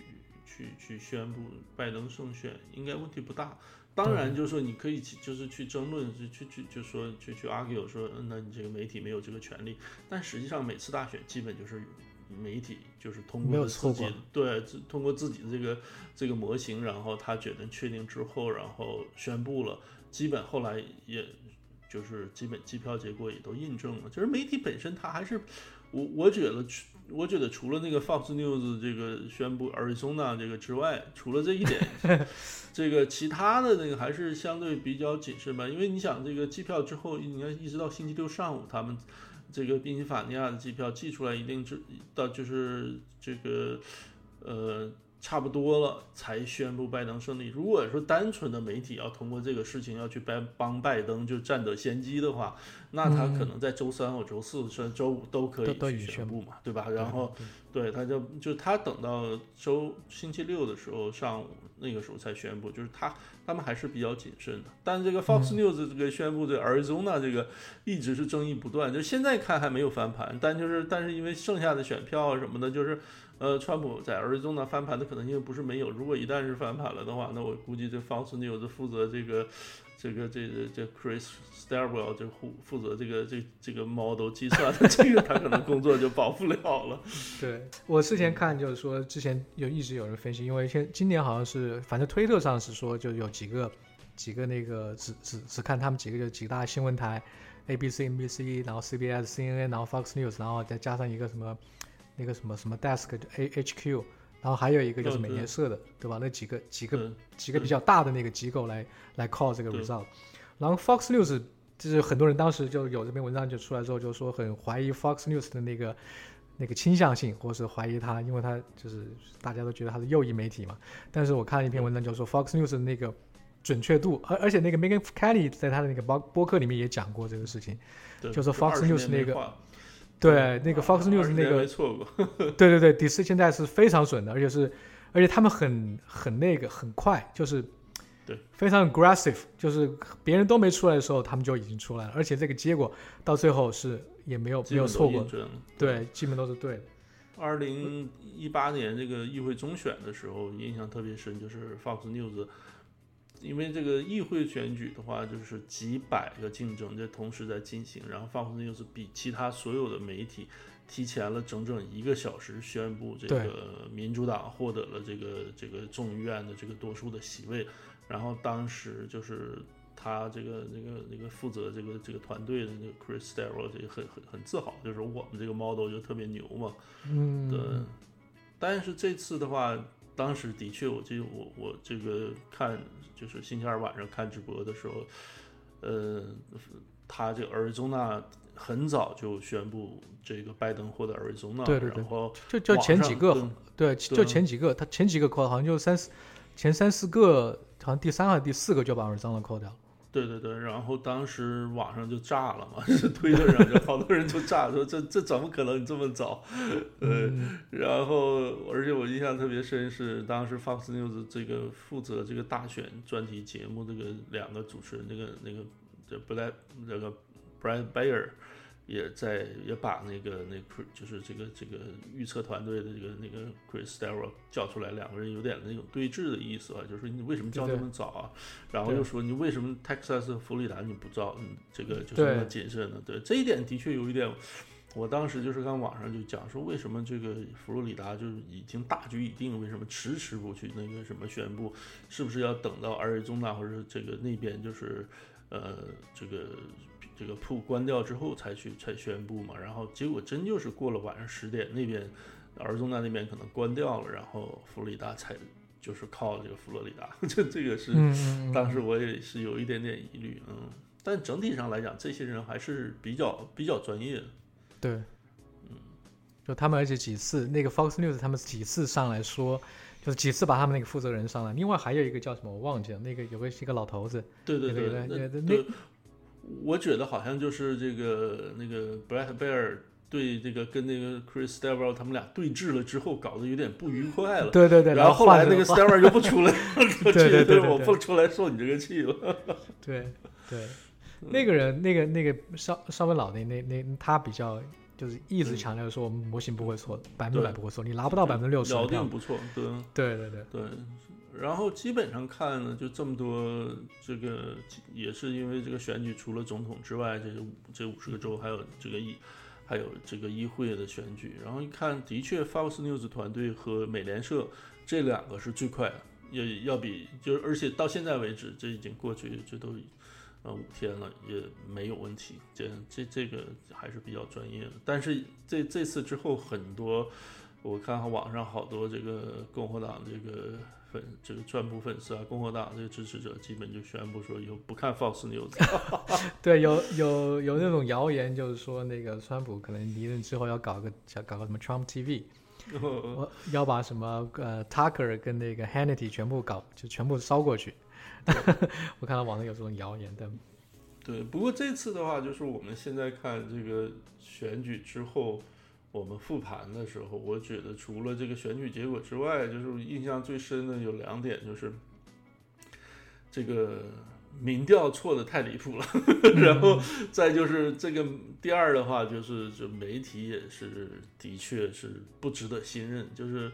去去宣布拜登胜选，应该问题不大。当然，就是说你可以去，就是去争论，去去去，就说去去 argue 说，那你这个媒体没有这个权利。但实际上，每次大选基本就是媒体就是通过自己对，通过自己的这个这个模型，然后他觉得确定之后，然后宣布了，基本后来也就是基本机票结果也都印证了。就是媒体本身它还是，我我觉得，我觉得除了那个 Fox News 这个宣布 Arizona 这个之外，除了这一点，这个其他的那个还是相对比较谨慎吧。因为你想，这个机票之后，你看一直到星期六上午，他们这个宾夕法尼亚的机票寄出来，一定是到就是这个呃。差不多了才宣布拜登胜利。如果说单纯的媒体要通过这个事情要去帮帮拜登就占得先机的话，那他可能在周三或周四甚至周五都可以去宣布嘛，对吧？然后，对，他就就他等到周星期六的时候上午那个时候才宣布，就是他他们还是比较谨慎的。但这个 Fox News 这个宣布这 Arizona 这个一直是争议不断，就现在看还没有翻盘，但就是但是因为剩下的选票啊什么的，就是。呃，川普在 Arizona 翻盘的可能性不是没有。如果一旦是翻盘了的话，那我估计这 Fox News 负责这个、这个、这个、这 Chris Starwell 这负负责这个、这、这个 model 计算的 这个，他可能工作就保不了了。对我之前看就是说，之前有一直有人分析，因为现今年好像是，反正推特上是说，就有几个几个那个只只只看他们几个就几大新闻台，ABC、NBC，然后 CBS、CNN，然后 Fox News，然后再加上一个什么。那个什么什么 desk A H Q，然后还有一个就是美联社的，对吧？那几个几个几个比较大的那个机构来来 call 这个 result。然后 Fox News 就是很多人当时就有这篇文章就出来之后，就说很怀疑 Fox News 的那个那个倾向性，或者是怀疑他，因为他就是大家都觉得他是右翼媒体嘛。但是我看了一篇文章，就说 Fox News 的那个准确度，而而且那个 Megan Kelly 在他的那个播播客里面也讲过这个事情，就是 Fox News 那个。对，那个 Fox News 那个，对对对，第四现在是非常准的，而且是，而且他们很很那个很快，就是对非常 aggressive，就是别人都没出来的时候，他们就已经出来了，而且这个结果到最后是也没有没有错过，对，基本都是对的。二零一八年这个议会中选的时候，印象特别深，就是 Fox News。因为这个议会选举的话，就是几百个竞争在同时在进行，然后 Fox News 比其他所有的媒体提前了整整一个小时宣布这个民主党获得了这个这个众议院的这个多数的席位，然后当时就是他这个那个那个负责这个这个团队的那个 Chris s t a r o 就很很很自豪，就是我们这个 model 就特别牛嘛，嗯，对，但是这次的话。当时的确，我记得我我这个看就是星期二晚上看直播的时候，呃，他这个阿尔中纳很早就宣布这个拜登获得阿尔中纳，对对对，然后就就前几个，对，就前几个，他前几个扣好像就三四前三四个，好像第三还是第四个就把阿尔中纳扣掉了。对对对，然后当时网上就炸了嘛，是推特上就好多人就炸说这这怎么可能这么早？对，然后而且我印象特别深是当时 Fox News 这个负责这个大选专题节目这个两个主持人，那个那个这布莱那个 Brian Bayer。也在也把那个那 Chris 就是这个这个预测团队的这个那个 Chris s t a r o 叫出来，两个人有点那种对峙的意思啊，就是说你为什么叫这么早啊？然后又说你为什么 Texas 和佛罗里达你不照？嗯，这个就是那么谨慎呢？对，这一点的确有一点。我当时就是看网上就讲说，为什么这个佛罗里达就是已经大局已定，为什么迟迟不去那个什么宣布？是不是要等到二月中大或者这个那边就是呃这个？这个铺关掉之后才去才宣布嘛，然后结果真就是过了晚上十点，那边儿中那那边可能关掉了，然后佛罗里达才就是靠这个佛罗里达，这这个是当时我也是有一点点疑虑，嗯，但整体上来讲，这些人还是比较比较专业的，对，嗯，就他们而且几次那个 Fox News 他们几次上来说，就是几次把他们那个负责人上来，另外还有一个叫什么我忘记了，那个有个一个老头子，对对对对对那。我觉得好像就是这个那个 Brett Baer 对这个跟那个 Chris s t e v e l 他们俩对峙了之后，搞得有点不愉快了。对对对。然后后来那个 s t e v e l 就不出来了，对对对，我不出来受你这个气了。对对，那个人那个那个稍稍微老的那那他比较就是一直强调说我们模型不会错，百分之百不会错，你拿不到百分之六十。咬定不错，对对对对对。然后基本上看呢，就这么多，这个也是因为这个选举除了总统之外，这五这五十个州还有这个议，还有这个议会的选举。然后一看，的确，Fox News 团队和美联社这两个是最快的，也要比就是而且到现在为止，这已经过去，这都呃五天了也没有问题，这这这个还是比较专业的。但是这这次之后，很多我看网上好多这个共和党这个粉这个川普粉丝啊，共和党这个支持者基本就宣布说以后不看 Fox News。对，有有有那种谣言，就是说那个川普可能离任之后要搞个想搞个什么 Trump TV，我要把什么呃 Tucker 跟那个 Hannity 全部搞就全部烧过去。我看到网上有这种谣言，但对，不过这次的话，就是我们现在看这个选举之后，我们复盘的时候，我觉得除了这个选举结果之外，就是印象最深的有两点，就是这个民调错的太离谱了，然后再就是这个第二的话，就是这媒体也是的确是不值得信任，就是。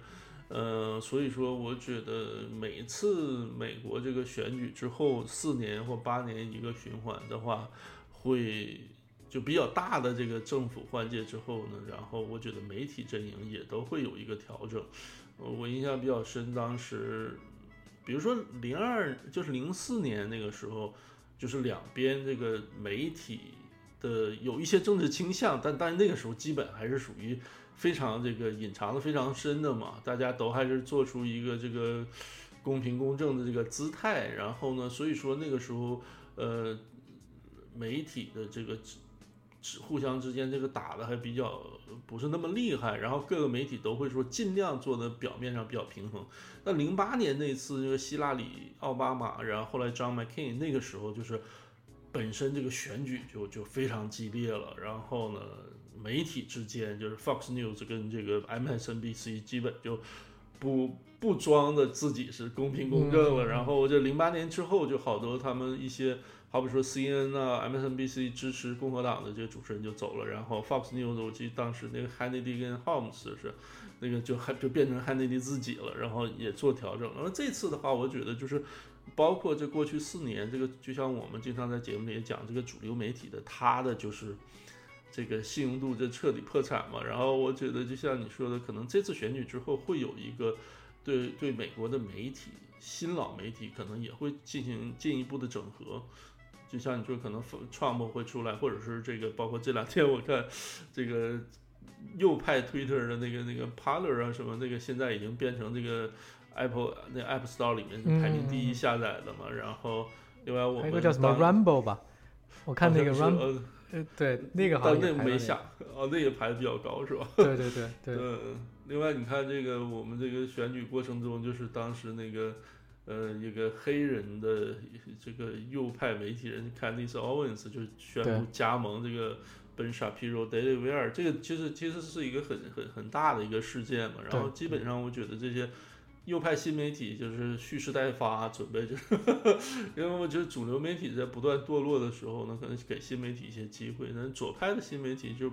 呃，所以说，我觉得每次美国这个选举之后四年或八年一个循环的话，会就比较大的这个政府换届之后呢，然后我觉得媒体阵营也都会有一个调整。我印象比较深，当时比如说零二就是零四年那个时候，就是两边这个媒体的有一些政治倾向，但但那个时候基本还是属于。非常这个隐藏的非常深的嘛，大家都还是做出一个这个公平公正的这个姿态，然后呢，所以说那个时候呃媒体的这个互相之间这个打的还比较不是那么厉害，然后各个媒体都会说尽量做的表面上比较平衡。那零八年那次这个希拉里奥巴马，然后后来 John McCain 那个时候就是本身这个选举就就非常激烈了，然后呢。媒体之间就是 Fox News 跟这个 MSNBC 基本就不不装的自己是公平公正了。然后这零八年之后，就好多他们一些，好比说 CNN 啊、MSNBC 支持共和党的这些主持人就走了。然后 Fox News 我记得当时那个 Hannity 跟 Holmes 是那个就还就变成 Hannity 自己了，然后也做调整。然后这次的话，我觉得就是包括这过去四年，这个就像我们经常在节目里也讲，这个主流媒体的他的就是。这个信用度就彻底破产嘛，然后我觉得就像你说的，可能这次选举之后会有一个对对美国的媒体新老媒体可能也会进行进一步的整合，就像你说可能 Trump 会出来，或者是这个包括这两天我看这个右派 Twitter 的那个那个 Parler 啊什么那个现在已经变成这个 Apple 那 App Store 里面排名第一下载的嘛，然后另外我们还有个叫什么 Rumble 吧，我看那个 Rumble。呃，对，那个好像那没下，哦，那个排的比较高，是吧？对对对对。嗯，另外你看这个，我们这个选举过程中，就是当时那个，呃，一个黑人的这个右派媒体人 Candice Owens 就宣布加盟这个 Ben Shapiro Daily Wire，这个其实其实是一个很很很大的一个事件嘛。然后基本上我觉得这些。右派新媒体就是蓄势待发，准备就是，因为我觉得主流媒体在不断堕落的时候呢，可能给新媒体一些机会。那左派的新媒体，就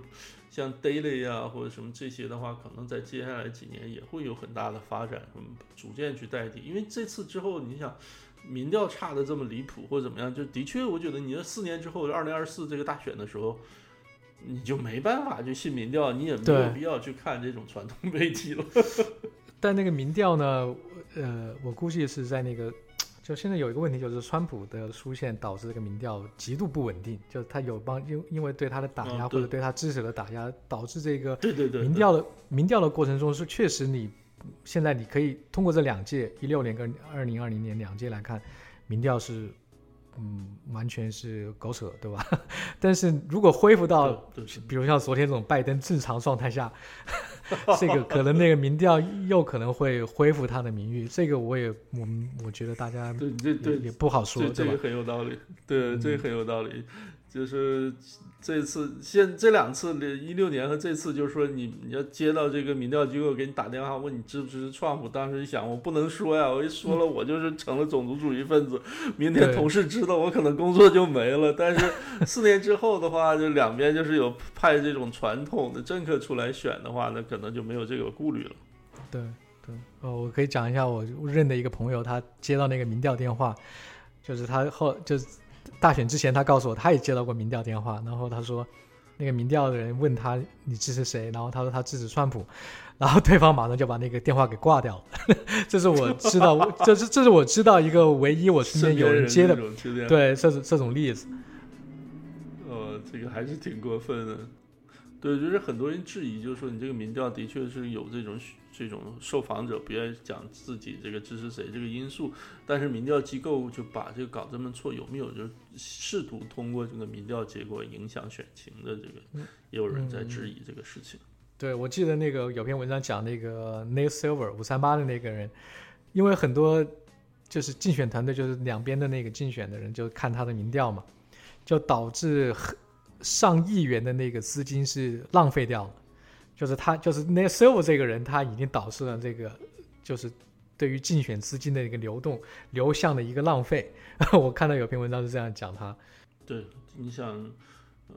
像 Daily 啊或者什么这些的话，可能在接下来几年也会有很大的发展，嗯，逐渐去代替。因为这次之后，你想民调差的这么离谱或者怎么样，就的确，我觉得你这四年之后，二零二四这个大选的时候，你就没办法去信民调，你也没有必要去看这种传统媒体了。但那个民调呢？呃，我估计是在那个，就现在有一个问题，就是川普的出现导致这个民调极度不稳定，就是他有帮因因为对他的打压或者对他支持的打压，导致这个对对对民调的民调的过程中是确实你现在你可以通过这两届一六年跟二零二零年两届来看，民调是。嗯，完全是狗扯，对吧？但是如果恢复到，比如像昨天这种拜登正常状态下，这个可能那个民调又可能会恢复他的名誉。这个我也，我们我觉得大家对对对也不好说，这个很有道理，对，这个很有道理。就是这次现这两次一六年和这次，就是说你你要接到这个民调机构给你打电话问你支不支持川普，当时一想我不能说呀，我一说了我就是成了种族主义分子，明天同事知道我可能工作就没了。但是四年之后的话，就两边就是有派这种传统的政客出来选的话，那可能就没有这个顾虑了。对对，呃，我可以讲一下我认的一个朋友，他接到那个民调电话，就是他后就是。大选之前，他告诉我他也接到过民调电话，然后他说，那个民调的人问他你支持谁，然后他说他支持川普，然后对方马上就把那个电话给挂掉了。这是我知道，这是这是我知道一个唯一我身边有人接的，对这种这种例子。呃，这个还是挺过分的。对，就是很多人质疑，就是说你这个民调的确是有这种这种受访者不愿意讲自己这个支持谁这个因素，但是民调机构就把这个搞这么错，有没有就试图通过这个民调结果影响选情的这个，也有人在质疑这个事情。对，我记得那个有篇文章讲那个 Nate Silver 五三八的那个人，因为很多就是竞选团队就是两边的那个竞选的人就看他的民调嘛，就导致很。上亿元的那个资金是浪费掉了，就是他，就是那 Silver 这个人，他已经导致了这个，就是对于竞选资金的一个流动流向的一个浪费。我看到有篇文章是这样讲他。对，你想，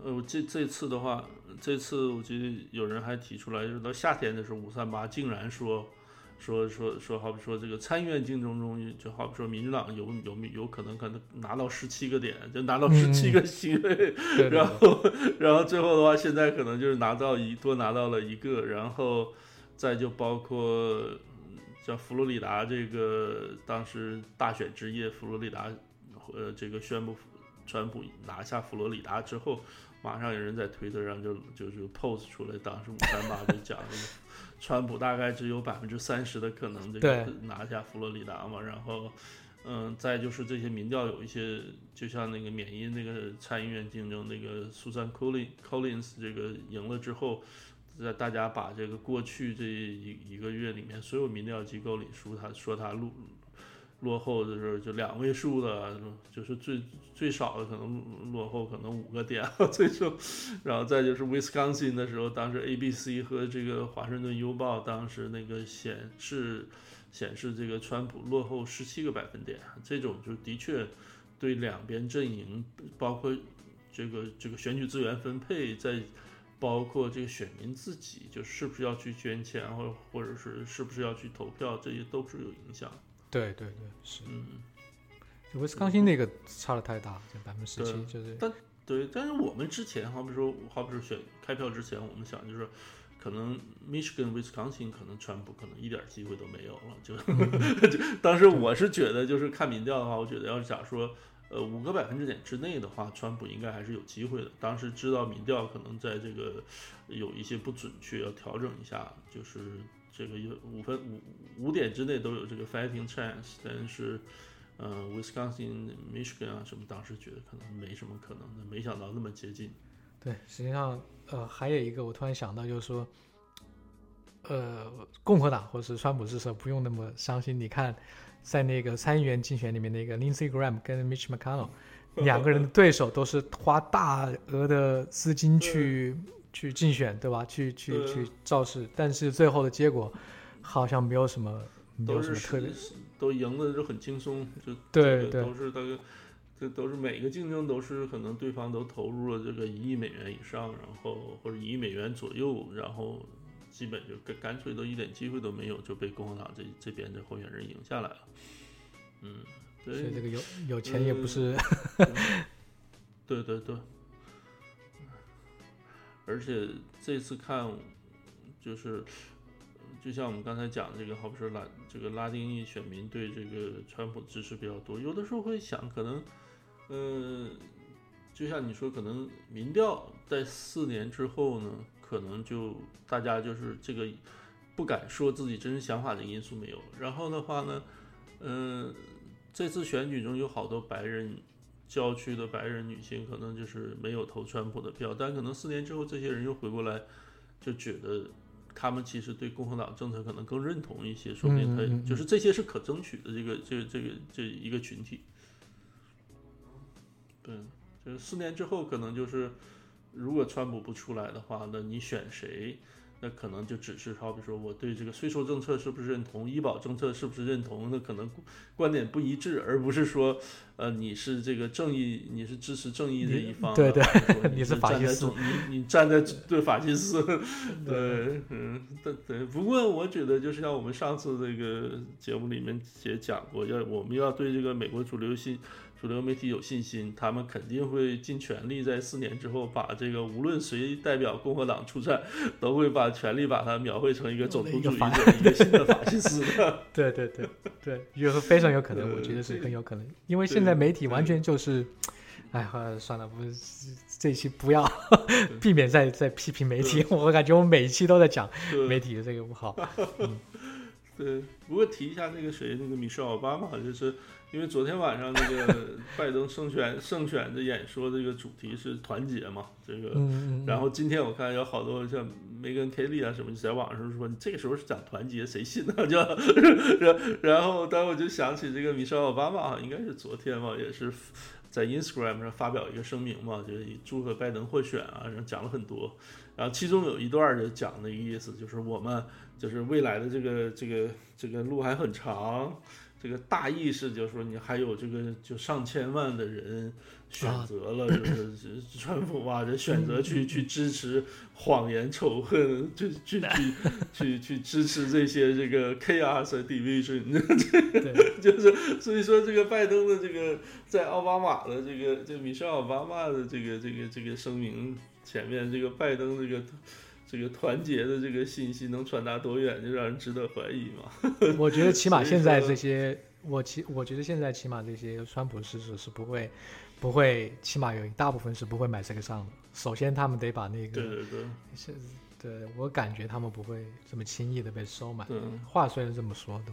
呃，这这次的话，这次我觉得有人还提出来，就是到夏天的时候，五三八竟然说。说说说，好比说这个参议院竞争中，就好比说民主党有有有可能可能拿到十七个点，就拿到十七个席位，然后然后最后的话，现在可能就是拿到一多拿到了一个，然后再就包括叫佛罗里达这个当时大选之夜，佛罗里达呃这个宣布川普拿下佛罗里达之后，马上有人在推特上就就就 post 出来，当时五三八就讲。川普大概只有百分之三十的可能这个拿下佛罗里达嘛，然后，嗯，再就是这些民调有一些，就像那个缅因那个参议院竞争，那个苏珊·科林 Collins 这个赢了之后，在大家把这个过去这一一个月里面所有民调机构里说他说他落落后的时候就两位数的，就是最最少的可能落后可能五个点，最终，然后再就是 Wisconsin 的时候，当时 ABC 和这个华盛顿邮报当时那个显示显示这个川普落后十七个百分点，这种就的确对两边阵营，包括这个这个选举资源分配，在包括这个选民自己，就是不是要去捐钱，或或者是是不是要去投票，这些都是有影响。对对对，是，嗯，威斯康星那个差的太大，就百分之十七，就是。但对，但是我们之前，好比说，好比说选开票之前，我们想就是，可能 Michigan、威斯康星可能川普可能一点机会都没有了，就，就当时我是觉得，就是看民调的话，我觉得要是假说，呃，五个百分之点之内的话，川普应该还是有机会的。当时知道民调可能在这个有一些不准确，要调整一下，就是。这个有五分五五点之内都有这个 fighting chance，但是，呃，Wisconsin、Michigan 啊什么，当时觉得可能没什么可能的，没想到那么接近。对，实际上，呃，还有一个我突然想到，就是说，呃，共和党或者是川普支持不用那么伤心。你看，在那个参议员竞选里面，那个 Lindsey Graham 跟 Mitch McConnell 两个人的对手都是花大额的资金去。去竞选对吧？去去去造势，但是最后的结果好像没有什么，没有什么特别，都赢的就很轻松，就对对，都是大概，这都是每个竞争都是可能对方都投入了这个一亿美元以上，然后或者一亿美元左右，然后基本就干干脆都一点机会都没有，就被共和党这这边的候选人赢下来了。嗯，所以这个有有钱也不是，对 对对。而且这次看，就是，就像我们刚才讲的这个，好比说拉这个拉丁裔选民对这个川普支持比较多，有的时候会想，可能，呃，就像你说，可能民调在四年之后呢，可能就大家就是这个不敢说自己真实想法的因素没有，然后的话呢，嗯，这次选举中有好多白人。郊区的白人女性可能就是没有投川普的票，但可能四年之后，这些人又回过来，就觉得他们其实对共和党政策可能更认同一些，说明他就是这些是可争取的这个这个这个这一个群体。对，就是四年之后，可能就是如果川普不出来的话，那你选谁？那可能就只是好比说，我对这个税收政策是不是认同，医保政策是不是认同，那可能观点不一致，而不是说，呃，你是这个正义，你是支持正义这一方，对 对，你是法西斯，你你站在对法西斯，对，嗯，对对。不过我觉得，就是像我们上次这个节目里面也讲过，要我们要对这个美国主流信。主流媒体有信心，他们肯定会尽全力在四年之后把这个无论谁代表共和党出战，都会把全力把它描绘成一个种族主义者、一个新的法西斯的。对对对对，有非常有可能，我觉得是很有可能，因为现在媒体完全就是，哎，呃算了，不是这期不要避免再再批评媒体，我感觉我每一期都在讲媒体的这个不好。嗯对，不过提一下那个谁，那个米歇尔奥巴马，就是因为昨天晚上那个 拜登胜选胜选的演说，这个主题是团结嘛，这个。嗯嗯，然后今天我看有好多像梅根凯利啊什么，在网上说你这个时候是讲团结，谁信呢？就然然后，当时我就想起这个米歇尔奥巴马，应该是昨天嘛，也是在 Instagram 上发表一个声明嘛，就是祝贺拜登获选啊，然后讲了很多。然后其中有一段就讲的意思，就是我们就是未来的这个这个这个路还很长，这个大意是就是说你还有这个就上千万的人选择了就是是川普啊，这选择去去支持谎言仇恨，去去 去去去支持这些这个 chaos division，对，就是所以说这个拜登的这个在奥巴马的这个这米歇尔奥巴马的这个这个这个声明前面，这个拜登这个这个团结的这个信息能传达多远，就让人值得怀疑嘛。我觉得起码现在这些，我其我觉得现在起码这些川普支持是不会不会，起码有一大部分是不会买这个账的。首先，他们得把那个对对对是，对我感觉他们不会这么轻易的被收买。对话虽然这么说的，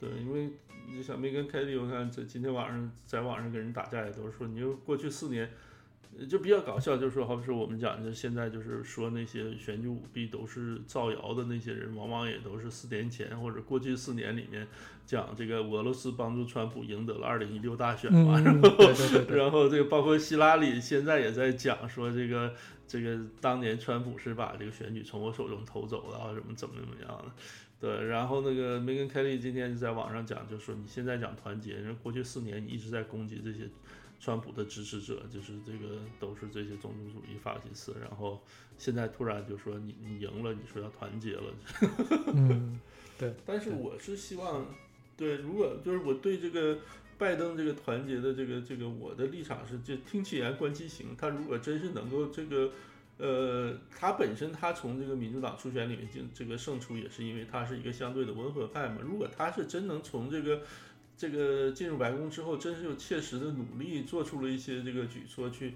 对对，因为你想梅根凯利，我看这今天晚上在网上跟人打架也都是说，你就过去四年。呃就比较搞笑，就是说，好比说我们讲，就现在就是说那些选举舞弊都是造谣的那些人，往往也都是四年前或者过去四年里面讲这个俄罗斯帮助川普赢得了二零一六大选嘛，嗯，对对对对，然后这个包括希拉里现在也在讲说这个这个当年川普是把这个选举从我手中偷走了啊，什么怎么怎么样的。对，然后那个梅根凯利今天就在网上讲，就说你现在讲团结，人过去四年你一直在攻击这些川普的支持者，就是这个都是这些种族主义法西斯，然后现在突然就说你你赢了，你说要团结了，嗯，但是我是希望，对，如果就是我对这个拜登这个团结的这个这个我的立场是，就听其言观其行。他如果真是能够这个，呃，他本身他从这个民主党初选里面进这个胜出，也是因为他是一个相对的温和派嘛。如果他是真能从这个这个进入白宫之后，真是有切实的努力，做出了一些这个举措去。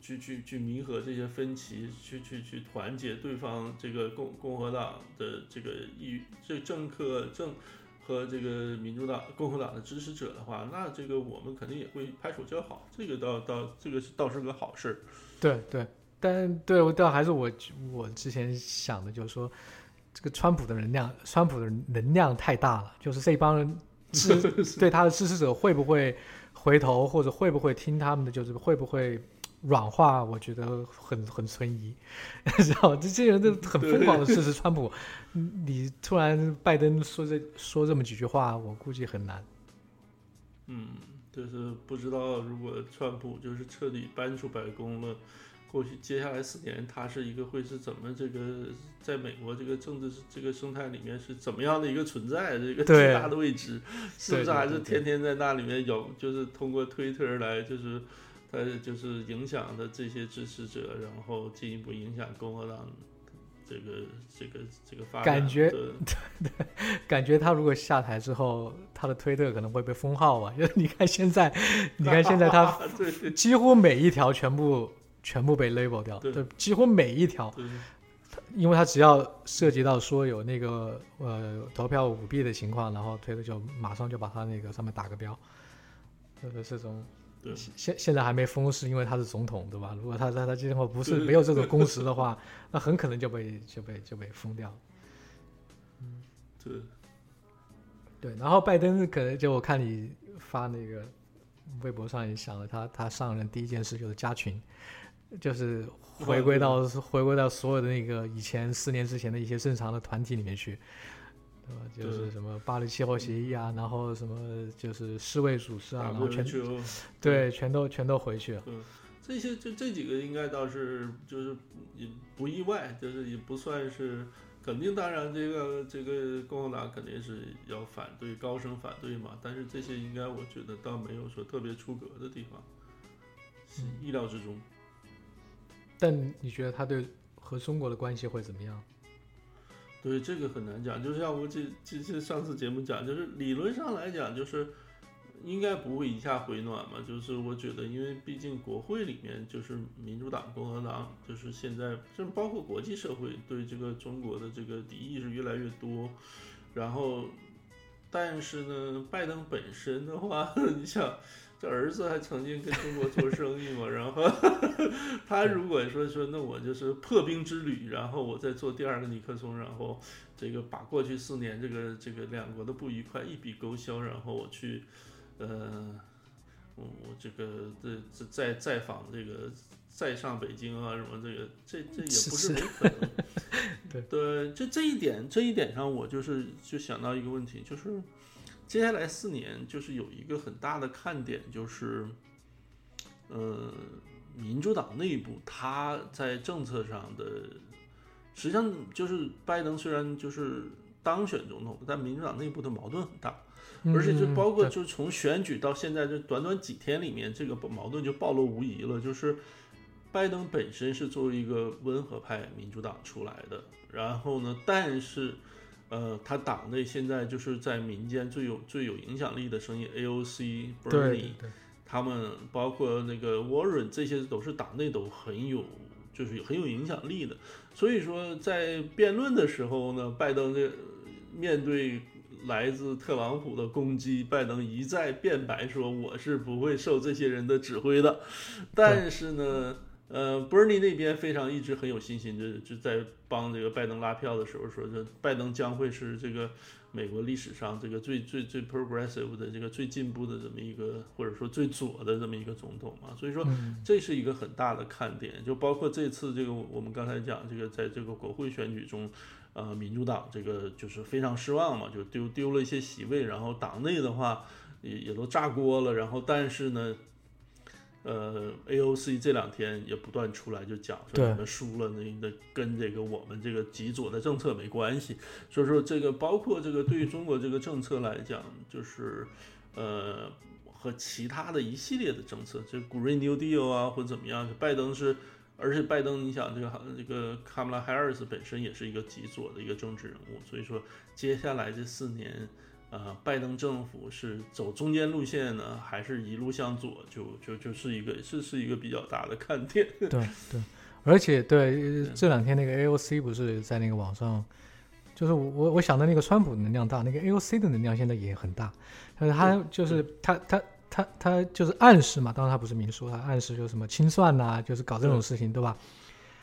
去去去弥合这些分歧，去去去团结对方这个共共和党的这个议这政客政和这个民主党共和党的支持者的话，那这个我们肯定也会拍手叫好，这个倒倒这个倒是个好事。对对，但对我倒还是我我之前想的，就是说这个川普的能量，川普的能量太大了，就是这帮人支 对他的支持者会不会回头，或者会不会听他们的，就是会不会软化，我觉得很很存疑。然后这些人都很疯狂的支持 川普，你突然拜登说这说这么几句话，我估计很难。嗯，就是不知道如果川普就是彻底搬出白宫了，过去接下来四年他是一个会是怎么这个在美国这个政治这个生态里面是怎么样的一个存在，这个 对巨大的位置，是不是还是天天在那里面有就是通过推特来就是。他就是影响的这些支持者，然后进一步影响共和党这个这个这个发展感觉对对 感觉他如果下台之后，他的推特可能会被封号吧？就 是你看现在，你看现在他几乎每一条全部全部被 label 掉，对。对，几乎每一条，因为他只要涉及到说有那个呃投票舞弊的情况，然后推特就马上就把他那个上面打个标，就是这种。对。现现在还没封，是因为他是总统，对吧？如果他他他今后不是没有这种 公识的话，那很可能就被就被就被封掉。嗯。对。对，然后拜登可能就我看你发那个微博上也想了，他他上任第一件事就是加群，就是回归到回归到所有的那个以前四年之前的一些正常的团体里面去，对吧？就是什么巴黎气候协议啊，然后什么就是世卫组织啊，然后全 WHO 对全都全都回去了。这些就这几个应该倒是就是也不意外，就是也不算是肯定，当然这个这个共和党肯定是要反对，高声反对嘛。但是这些应该我觉得倒没有说特别出格的地方，是意料之中。但你觉得他对和中国的关系会怎么样？对，这个很难讲。就像我这这这上次节目讲，就是理论上来讲，就是应该不会一下回暖嘛。就是我觉得，因为毕竟国会里面就是民主党、共和党，就是现在，甚至包括国际社会对这个中国的这个敌意是越来越多。然后，但是呢，拜登本身的话，你想。这儿子还曾经跟中国做生意嘛，然后 他如果说说那我就是破冰之旅，然后我再做第二个尼克松，然后这个把过去四年这个这个两国的不愉快一笔勾销，然后我去，呃，我我这个这再再访这个再上北京啊什么这个这这也不是没可能，对对，就这一点这一点上我就是就想到一个问题就是。接下来四年就是有一个很大的看点，就是，呃，民主党内部他在政策上的，实际上就是拜登虽然就是当选总统，但民主党内部的矛盾很大，而且就包括就从选举到现在这短短几天里面，这个矛盾就暴露无遗了。就是拜登本身是作为一个温和派民主党出来的，然后呢，但是。呃，他党内现在就是在民间最有最有影响力的声音，AOC、Bernie，他们包括那个 Warren，这些都是党内都很有，就是很有影响力的。所以说，在辩论的时候呢，拜登这面对来自特朗普的攻击，拜登一再辩白说我是不会受这些人的指挥的。但是呢。呃，Bernie 那边非常一直很有信心，就就在帮这个拜登拉票的时候说，这拜登将会是这个美国历史上这个最最最 progressive 的这个最进步的这么一个，或者说最左的这么一个总统嘛。所以说这是一个很大的看点，就包括这次这个我们刚才讲这个在这个国会选举中，呃，民主党这个就是非常失望嘛，就丢丢了一些席位，然后党内的话也也都炸锅了，然后但是呢。呃，AOC 这两天也不断出来就讲说你们输了，那那跟这个我们这个极左的政策没关系。所以说这个包括这个对于中国这个政策来讲，就是呃和其他的一系列的政策，就 Green New Deal 啊或者怎么样，拜登是，而且拜登你想这个这个 Kamala Harris 本身也是一个极左的一个政治人物，所以说接下来这四年。呃，拜登政府是走中间路线呢，还是一路向左？就就就是一个是是一个比较大的看点。对对，而且对这两天那个 AOC 不是在那个网上，就是我我想的那个川普能量大，那个 AOC 的能量现在也很大。但是他就是他他他他就是暗示嘛，当然他不是明说，他暗示就是什么清算呐，就是搞这种事情，对吧？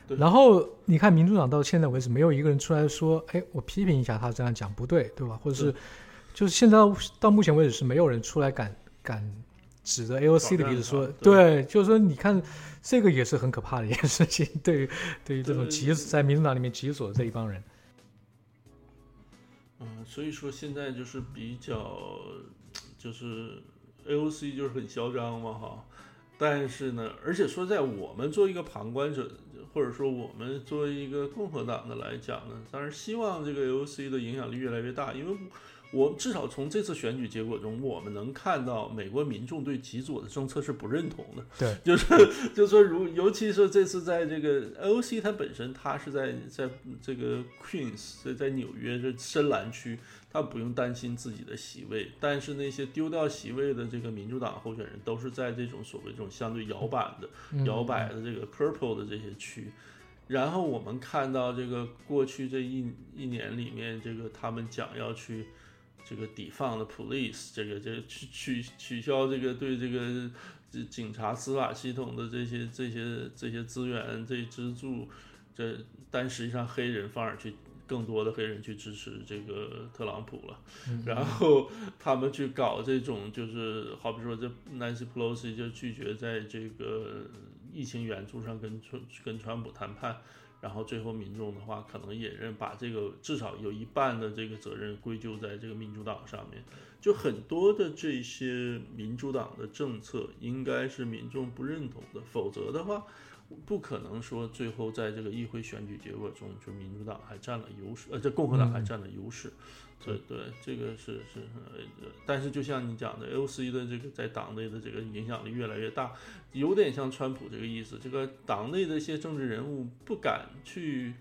然后你看民主党到现在为止没有一个人出来说，哎，我批评一下他这样讲不对，对吧？或者是。就是现在到目前为止是没有人出来敢敢指着 AOC 的鼻子说，对，就是说你看这个也是很可怕的一件事情，对于 对于这种极在民主党里面极左的这一帮人。嗯，所以说现在就是比较就是 AOC 就是很嚣张嘛哈，但是呢，而且说在我们作为一个旁观者，或者说我们作为一个共和党的来讲呢，当然希望这个 AOC 的影响力越来越大，因为。我至少从这次选举结果中，我们能看到美国民众对极左的政策是不认同的。对，就是就是说，如尤其是这次在这个 OC，它本身它是在在这个 Queens，在在纽约这深蓝区，它不用担心自己的席位。但是那些丢掉席位的这个民主党候选人，都是在这种所谓这种相对摇摆的、摇摆的这个 Purple 的这些区。然后我们看到这个过去这一一年里面，这个他们讲要去。这个抵放的 police，这个这取取取消这个对这个这警察司法系统的这些这些这些资源这资助，这但实际上黑人反而去更多的黑人去支持这个特朗普了，然后他们去搞这种就是好比说这 Nancy Pelosi 就拒绝在这个疫情援助上跟川跟川普谈判。然后最后民众的话，可能也认把这个至少有一半的这个责任归咎在这个民主党上面。就很多的这些民主党的政策应该是民众不认同的，否则的话，不可能说最后在这个议会选举结果中，就民主党还占了优势，呃，这共和党还占了优势。对对，这个是是呃，但是就像你讲的，L C 的这个在党内的这个影响力越来越大，有点像川普这个意思。这个党内的一些政治人物不敢去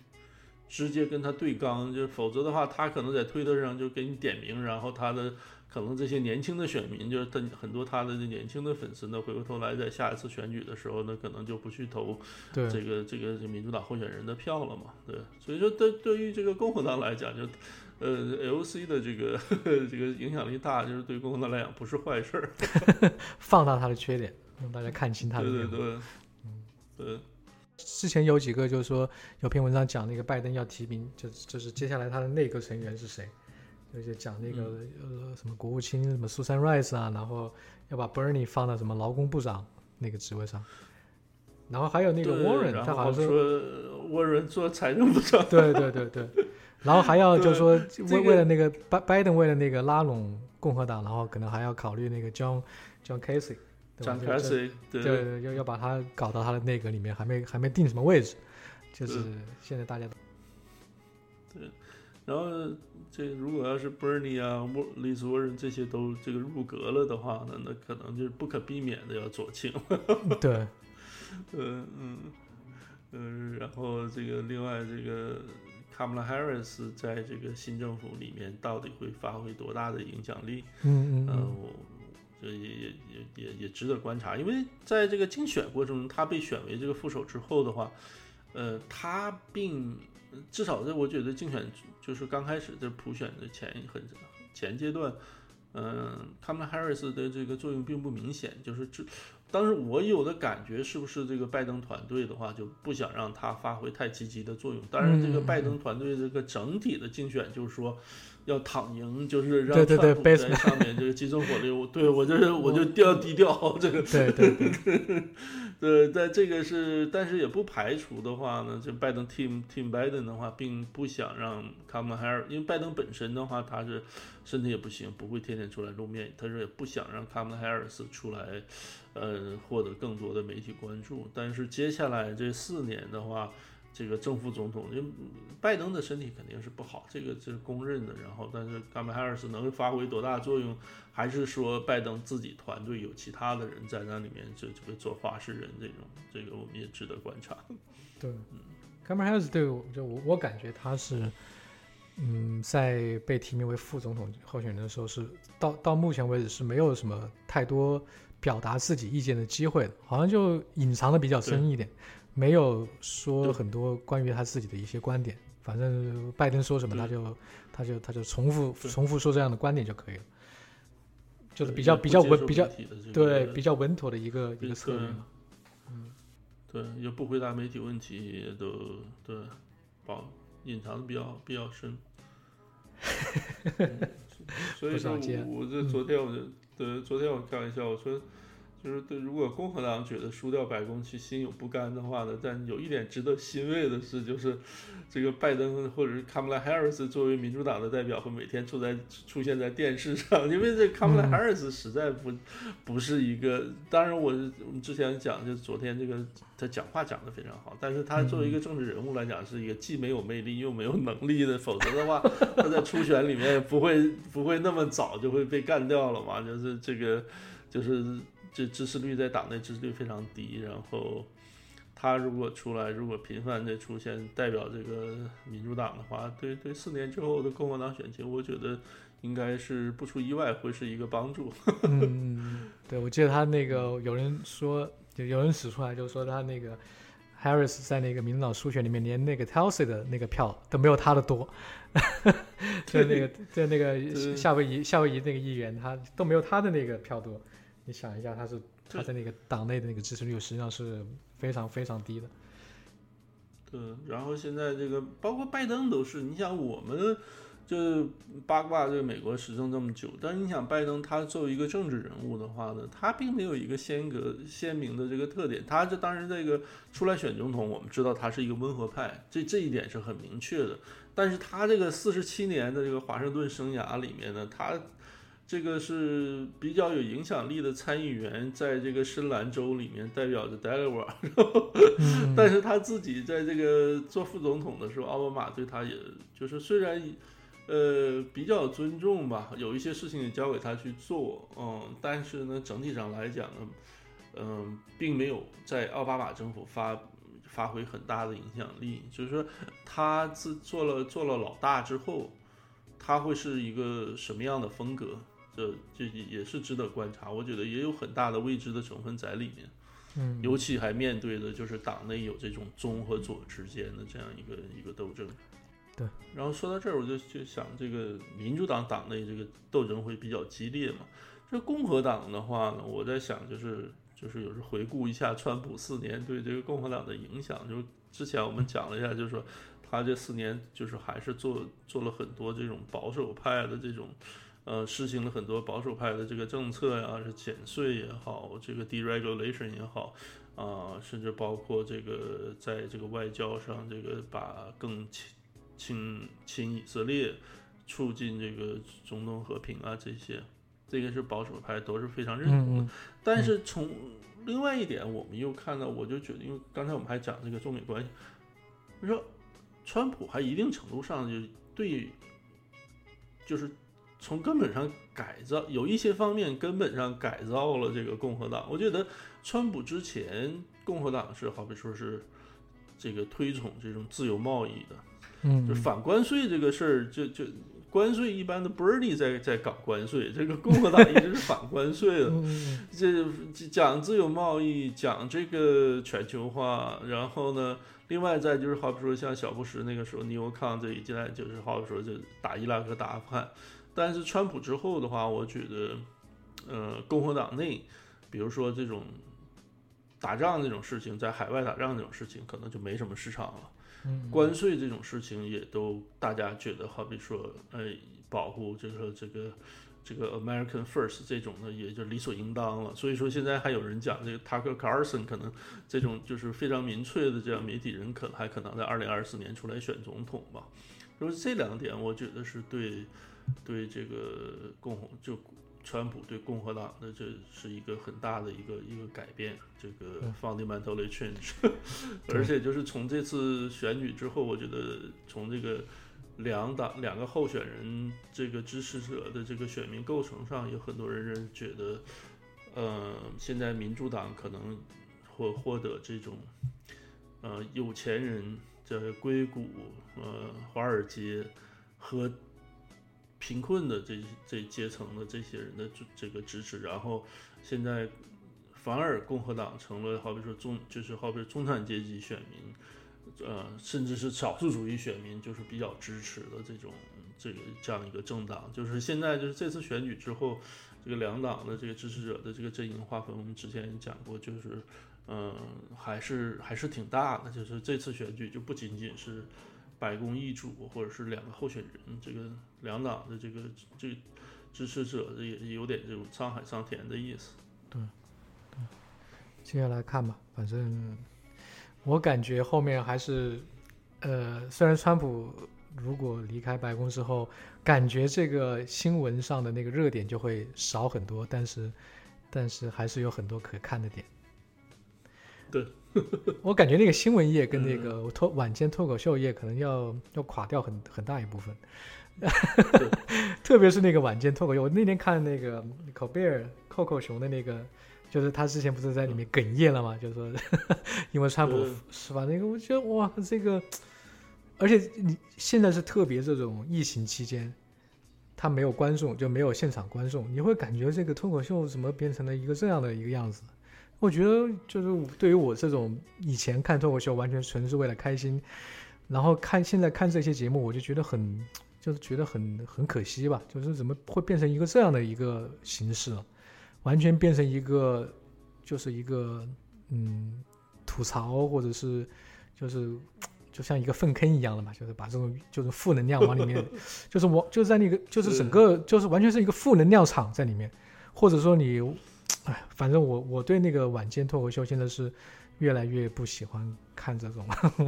直接跟他对刚，就否则的话，他可能在推特上就给你点名，然后他的可能这些年轻的选民，就是他很多他的年轻的粉丝呢，回过头来在下一次选举的时候呢，可能就不去投对这个这个民主党候选人的票了嘛。对，所以说对对于这个共和党来讲，就。呃，L C 的这个这个影响力大，就是对共和党来讲不是坏事儿。放大他的缺点，让大家看清他的。对对对，嗯，对。之前有几个就是说有篇文章讲那个拜登要提名，就就是接下来他的内阁成员是谁，就是讲那个呃什么国务卿什么 Susan Rice 啊，然后要把 Bernie 放到什么劳工部长那个职位上，然后还有那个 Warren，他好像后说 Warren 做财政部长。对对对对，然后还要就是说这个为为了那个拜拜登为了那个拉拢共和党，然后可能还要考虑那个 John John Casey，对对对。对，要要把他搞到他的内阁里面，还没还没定什么位置，就是嗯现在大家都对。然后这如果要是 Bernie 啊、沃 Liz Warren 这些都这个入阁了的话呢，那可能就是不可避免的要左倾。对嗯嗯嗯，然后这个另外这个 Kamala Harris 在这个新政府里面到底会发挥多大的影响力？嗯嗯呃，嗯我这也也也也也值得观察，因为在这个竞选过程中，他被选为这个副手之后的话，呃，他并至少在我觉得竞选就是刚开始的普选的前很前阶段，嗯、卡马拉 Harris 的这个作用并不明显，就是这。当时我有的感觉是不是这个拜登团队的话就不想让他发挥太积极的作用？当然，这个嗯拜登团队这个整体的竞选就是说要躺赢，就是让对对对川普在上面就是集中火力。我对我就是我就调低调这个对对对，对，但这个是，但是也不排除的话呢，就拜登 team team Biden 的话，并不想让 Kamala Harris，因为拜登本身的话，他是身体也不行，不会天天出来露面，他说也不想让 Kamala Harris 出来，呃，获得更多的媒体关注。但是接下来这四年的话，这个正副总统，因为拜登的身体肯定是不好，这个这是公认的。然后，但是 Kamala Harris 能发挥多大作用，还是说拜登自己团队有其他的人在那里面这这个做话事人这种，这个我们也值得观察。对 a m e r Harris 对我就我我感觉他是，嗯，在被提名为副总统候选人的时候是到到目前为止是没有什么太多表达自己意见的机会的，好像就隐藏的比较深一点，没有说很多关于他自己的一些观点。反正拜登说什么，他就他就他就重复重复说这样的观点就可以了，就是比较比较稳比较对比较稳妥的一个一个策略嘛。嗯。对，也不回答媒体问题，也都对保隐藏的比较比较深。嗯所以说我这昨天我就对昨天我开玩笑我说。就是对，如果共和党觉得输掉白宫去心有不甘的话呢，但有一点值得欣慰的是，就是这个拜登或者是卡马拉·哈里斯作为民主党的代表，会每天出在出现在电视上，因为这卡马拉·嗯。哈里斯实在不不是一个，当然我我们之前讲，就是昨天这个他讲话讲得非常好，但是他作为一个政治人物来讲，是一个既没有魅力又没有能力的，否则的话，他在初选里面不会不会那么早就会被干掉了嘛，就是这个就是这支持率在党内支持率非常低，然后。他如果出来，如果频繁的出现代表这个民主党的话，对对，四年之后的共和党选情，我觉得应该是不出意外会是一个帮助。嗯，嗯，对，我记得他那个有人说，就有人指出来，就是说他那个 Harris 在那个民主党初选里面，连那个 Tulsi 的那个票都没有他的多，就那个 就那个夏威夷夏威夷那个议员，他都没有他的那个票多。你想一下，他是他在那个党内的那个支持率实际上是非常非常低的。对，然后现在这个包括拜登都是，你想我们就八卦这个美国时政这么久，但是你想拜登他作为一个政治人物的话呢，他并没有一个鲜格鲜明的这个特点。他这当然这个出来选总统，我们知道他是一个温和派，这这一点是很明确的。但是他这个四十七年的这个华盛顿生涯里面呢，他这个是比较有影响力的参议员，在这个深蓝州里面代表着 Delaware，嗯但是他自己在这个做副总统的时候，奥巴马对他也就是虽然呃比较尊重吧，有一些事情也交给他去做，嗯，但是呢，整体上来讲呢，嗯、并没有在奥巴马政府发发挥很大的影响力，就是说他自做了做了老大之后，他会是一个什么样的风格？这这也是值得观察，我觉得也有很大的未知的成分在里面。嗯，尤其还面对的就是党内有这种中和左之间的这样一个一个斗争。对，然后说到这儿，我就就想，这个民主党党内这个斗争会比较激烈嘛。这共和党的话呢，我在想，就是就是有时候回顾一下川普四年对这个共和党的影响，就之前我们讲了一下，就是说他这四年就是还是做做了很多这种保守派的这种。呃，实行了很多保守派的这个政策呀，是减税也好，这个 deregulation 也好，啊、甚至包括这个在这个外交上，这个把更亲亲亲以色列，促进这个中东和平啊，这些，这个是保守派都是非常认同的。嗯但是从另外一点，我们又看到，我就觉得，因为刚才我们还讲这个中美关系，你说川普还一定程度上就对，就是从根本上改造，有一些方面根本上改造了这个共和党。我觉得川普之前共和党是好比说是这个推崇这种自由贸易的，嗯，就反关税这个事儿，就就关税一般的 Bernie 在在搞关税，这个共和党一直是反关税的。这讲自由贸易，讲这个全球化，然后呢，另外再就是好比说像小布什那个时候，尼欧康这一进来就是好比说就打伊拉克、打阿富汗，但是川普之后的话，我觉得，呃，共和党内，比如说这种打仗这种事情，在海外打仗这种事情，可能就没什么市场了。嗯关税这种事情也都大家觉得，好比说，呃，保护这个这个这个 American First 这种的，也就理所应当了。所以说现在还有人讲这个 Tucker Carlson 可能这种就是非常民粹的这样媒体人，可还可能在二零二四年出来选总统吧。就是这两点，我觉得是对对这个共和就川普对共和党的这是一个很大的一个一个改变，这个 fundamentally change。而且就是从这次选举之后，我觉得从这个两党两个候选人这个支持者的这个选民构成上，有很多人认觉得，呃，现在民主党可能会获得这种，呃，有钱人在硅谷、呃，华尔街和贫困的这这阶层的这些人的这这个支持，然后现在反而共和党成了好比说中就是好比中产阶级选民，呃，甚至是少数主义选民，就是比较支持的这种这个这样一个政党。就是现在就是这次选举之后，这个两党的这个支持者的这个阵营划分，我们之前也讲过，就是嗯、还是还是挺大的。就是这次选举就不仅仅是白宫易主，或者是两个候选人，这个两党的这个这个支持者也有点这种沧海桑田的意思。对接下来看吧，反正我感觉后面还是，呃，虽然川普如果离开白宫之后，感觉这个新闻上的那个热点就会少很多，但是，但是还是有很多可看的点。对，我感觉那个新闻业跟那个脱晚间脱口秀业可能要要垮掉很很大一部分。特别是那个晚间脱口秀，我那天看那个口贝尔、扣扣熊的那个，就是他之前不是在里面哽咽了嘛，就是说 因为川普嗯是吧？那个我觉得哇，这个，而且你现在是特别这种疫情期间，他没有观众，就没有现场观众，你会感觉这个脱口秀怎么变成了一个这样的一个样子？我觉得就是对于我这种以前看脱口秀完全纯是为了开心，然后看现在看这些节目，我就觉得很就是觉得很很可惜吧，就是怎么会变成一个这样的一个形式了，完全变成一个就是一个嗯吐槽或者是就是就像一个粪坑一样的嘛，就是把这种就是负能量往里面，就是我就是在那个就是整个就是完全是一个负能量场在里面，或者说你，哎，反正我我对那个晚间脱口秀现在是越来越不喜欢看这种，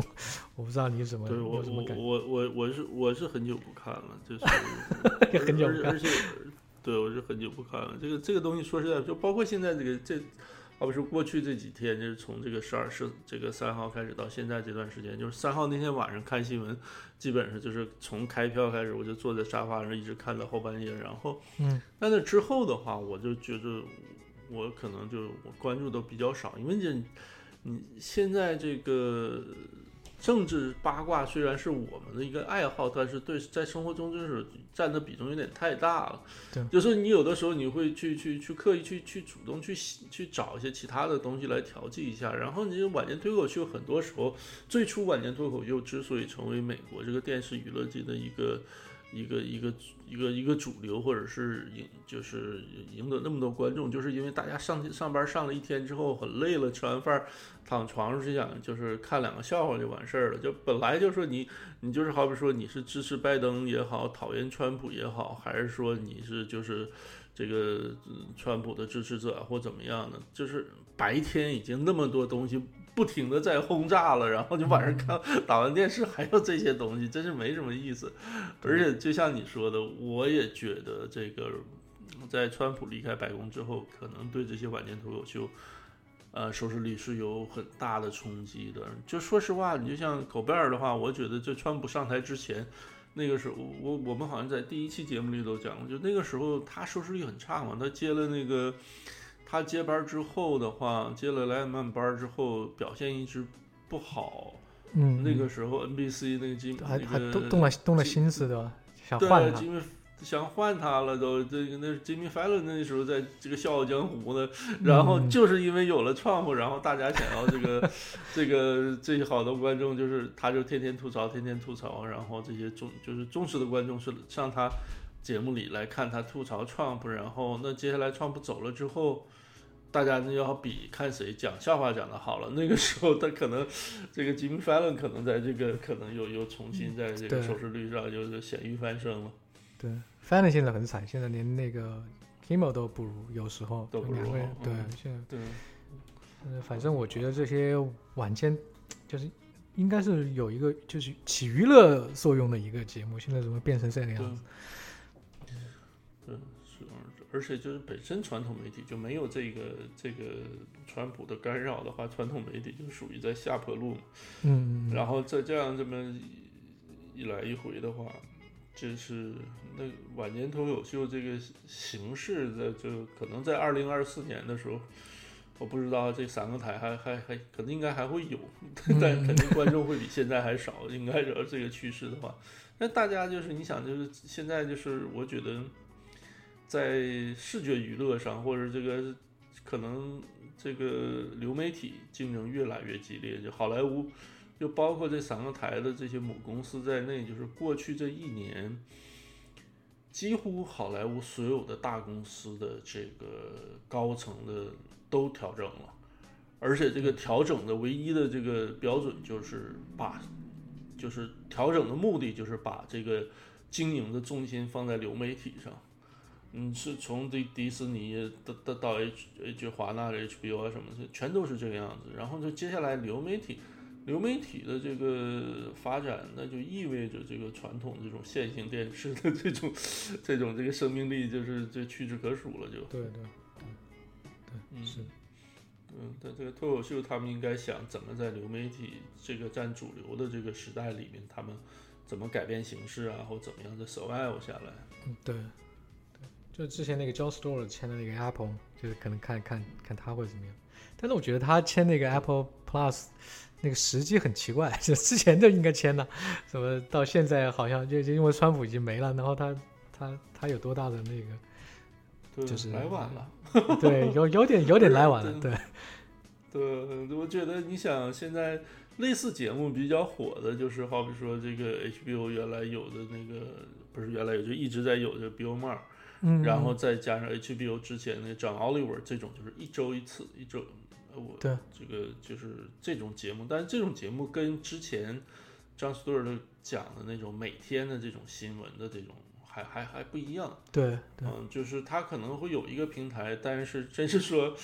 我不知道你怎么对我么感？我我我是我是很久不看了，就是也很久不看而而且对，我是很久不看了。这个这个东西说实在，就包括现在这个这，好比说过去这几天，就是从这个十二十这个三号开始到现在这段时间，就是三号那天晚上看新闻，基本上就是从开票开始，我就坐在沙发上一直看到后半夜。然后，嗯，但那之后的话，我就觉得我可能就我关注的比较少，因为这你现在这个。政治八卦虽然是我们的一个爱好，但是对在生活中就是占的比重有点太大了。对，就是你有的时候你会去去去刻意去去主动去去找一些其他的东西来调剂一下。然后你晚间脱口秀很多时候，最初晚间脱口秀之所以成为美国这个电视娱乐界的一个。一个一个一个一个主流，或者是赢，就是赢得那么多观众，就是因为大家上上班上了一天之后很累了，吃完饭躺床上是想就是看两个笑话就完事儿了。就本来就说你你就是好比说你是支持拜登也好，讨厌川普也好，还是说你是就是这个川普的支持者或怎么样的，就是白天已经那么多东西。不停的在轰炸了，然后就晚上看打完电视还有这些东西，真是没什么意思。而且就像你说的，我也觉得这个在川普离开白宫之后，可能对这些晚间脱口秀，呃，收视率是有很大的冲击的。就说实话，你就像狗贝尔的话，我觉得在川普上台之前，那个时候我我们好像在第一期节目里都讲过，就那个时候他收视率很差嘛，他接了那个。他接班之后的话，接了莱曼班之后，表现一直不好。嗯，那个时候 NBC 那个金还还动动了动了心思的，想换他。想换他了都，这个那吉米·费伦那时候在这个《笑傲江湖》呢，然后就是因为有了创富，然后大家想要这个这个这些好多观众就是他就天天吐槽，天天吐槽，然后这些忠就是忠实的观众是上他节目里来看他吐槽 Trump，，然后那接下来 Trump 走了之后。大家那要比看谁讲笑话讲的好了，那个时候他可能这个 Jim Fallon 可能在这个可能又又重新在这个收视率上就是咸鱼翻身了。对，，Fallon 现在很惨，现在连那个 Kimmel 都不如，有时候都不如。对，现在对。呃，反正我觉得这些晚间就是应该是有一个就是起娱乐作用的一个节目，现在怎么变成这个样子？嗯。是而且就是本身传统媒体就没有这个这个川普的干扰的话，传统媒体就属于在下坡路嘛。嗯，然后再这样这么一来一回的话，就是那晚间脱口秀这个形式的，就可能在二零二四年的时候，我不知道这三个台还还还可能应该还会有，但肯定观众会比现在还少。应该是这个趋势的话，那大家就是你想，就是现在就是我觉得。在视觉娱乐上，或者这个可能这个流媒体竞争越来越激烈，就好莱坞，就包括这三个台的这些母公司在内，就是过去这一年，几乎好莱坞所有的大公司的这个高层的都调整了，而且这个调整的唯一的这个标准就是把，就是调整的目的就是把这个经营的重心放在流媒体上。嗯，是从迪迪士尼到到到 H H 华纳的 HBO 啊什么的，全都是这个样子。然后就接下来流媒体，流媒体的这个发展，那就意味着这个传统这种线性电视的这种 这种这个生命力就是就屈指可数了。就对对对，是。嗯，但这个脱口秀，他们应该想怎么在流媒体这个占主流的这个时代里面，他们怎么改变形式啊，或怎么样的 survive 下来？嗯，对。就之前那个 John Stewart 签的那个 Apple，就是可能看看看他会怎么样。但是我觉得他签那个 Apple Plus 那个时机很奇怪，就 之前就应该签了，怎么到现在好像就就因为川普已经没了，然后他他他有多大的那个，就是来晚了。对，有有点有点来晚了。对，对，我觉得你想现在类似节目比较火的，就是好比说这个 HBO 原来有的那个，不是原来有就一直在有的 Bill Maher。然后再加上 HBO 之前那 John Oliver 这种，就是一周一次，一周，我对这个就是这种节目，但是这种节目跟之前张斯顿的讲的那种每天的这种新闻的这种还还还不一样。对，嗯，就是他可能会有一个平台，但是真是说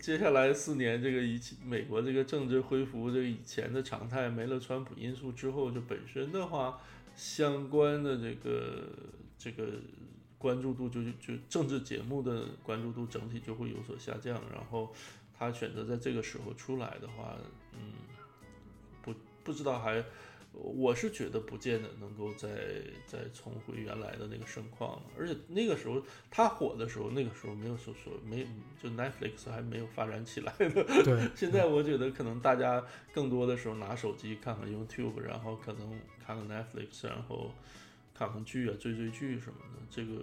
接下来四年这个以美国这个政治恢复这个以前的常态，没了川普因素之后，就本身的话相关的这个这个。关注度就就政治节目的关注度整体就会有所下降。然后他选择在这个时候出来的话，嗯，不不知道还。我是觉得不见得能够再再重回原来的那个盛况了，而且那个时候他火的时候，那个时候没有说说没就 Netflix 还没有发展起来的。对，现在我觉得可能大家更多的时候拿手机看看 YouTube，然后可能看看 Netflix，然后看看剧啊，追追剧什么的。这个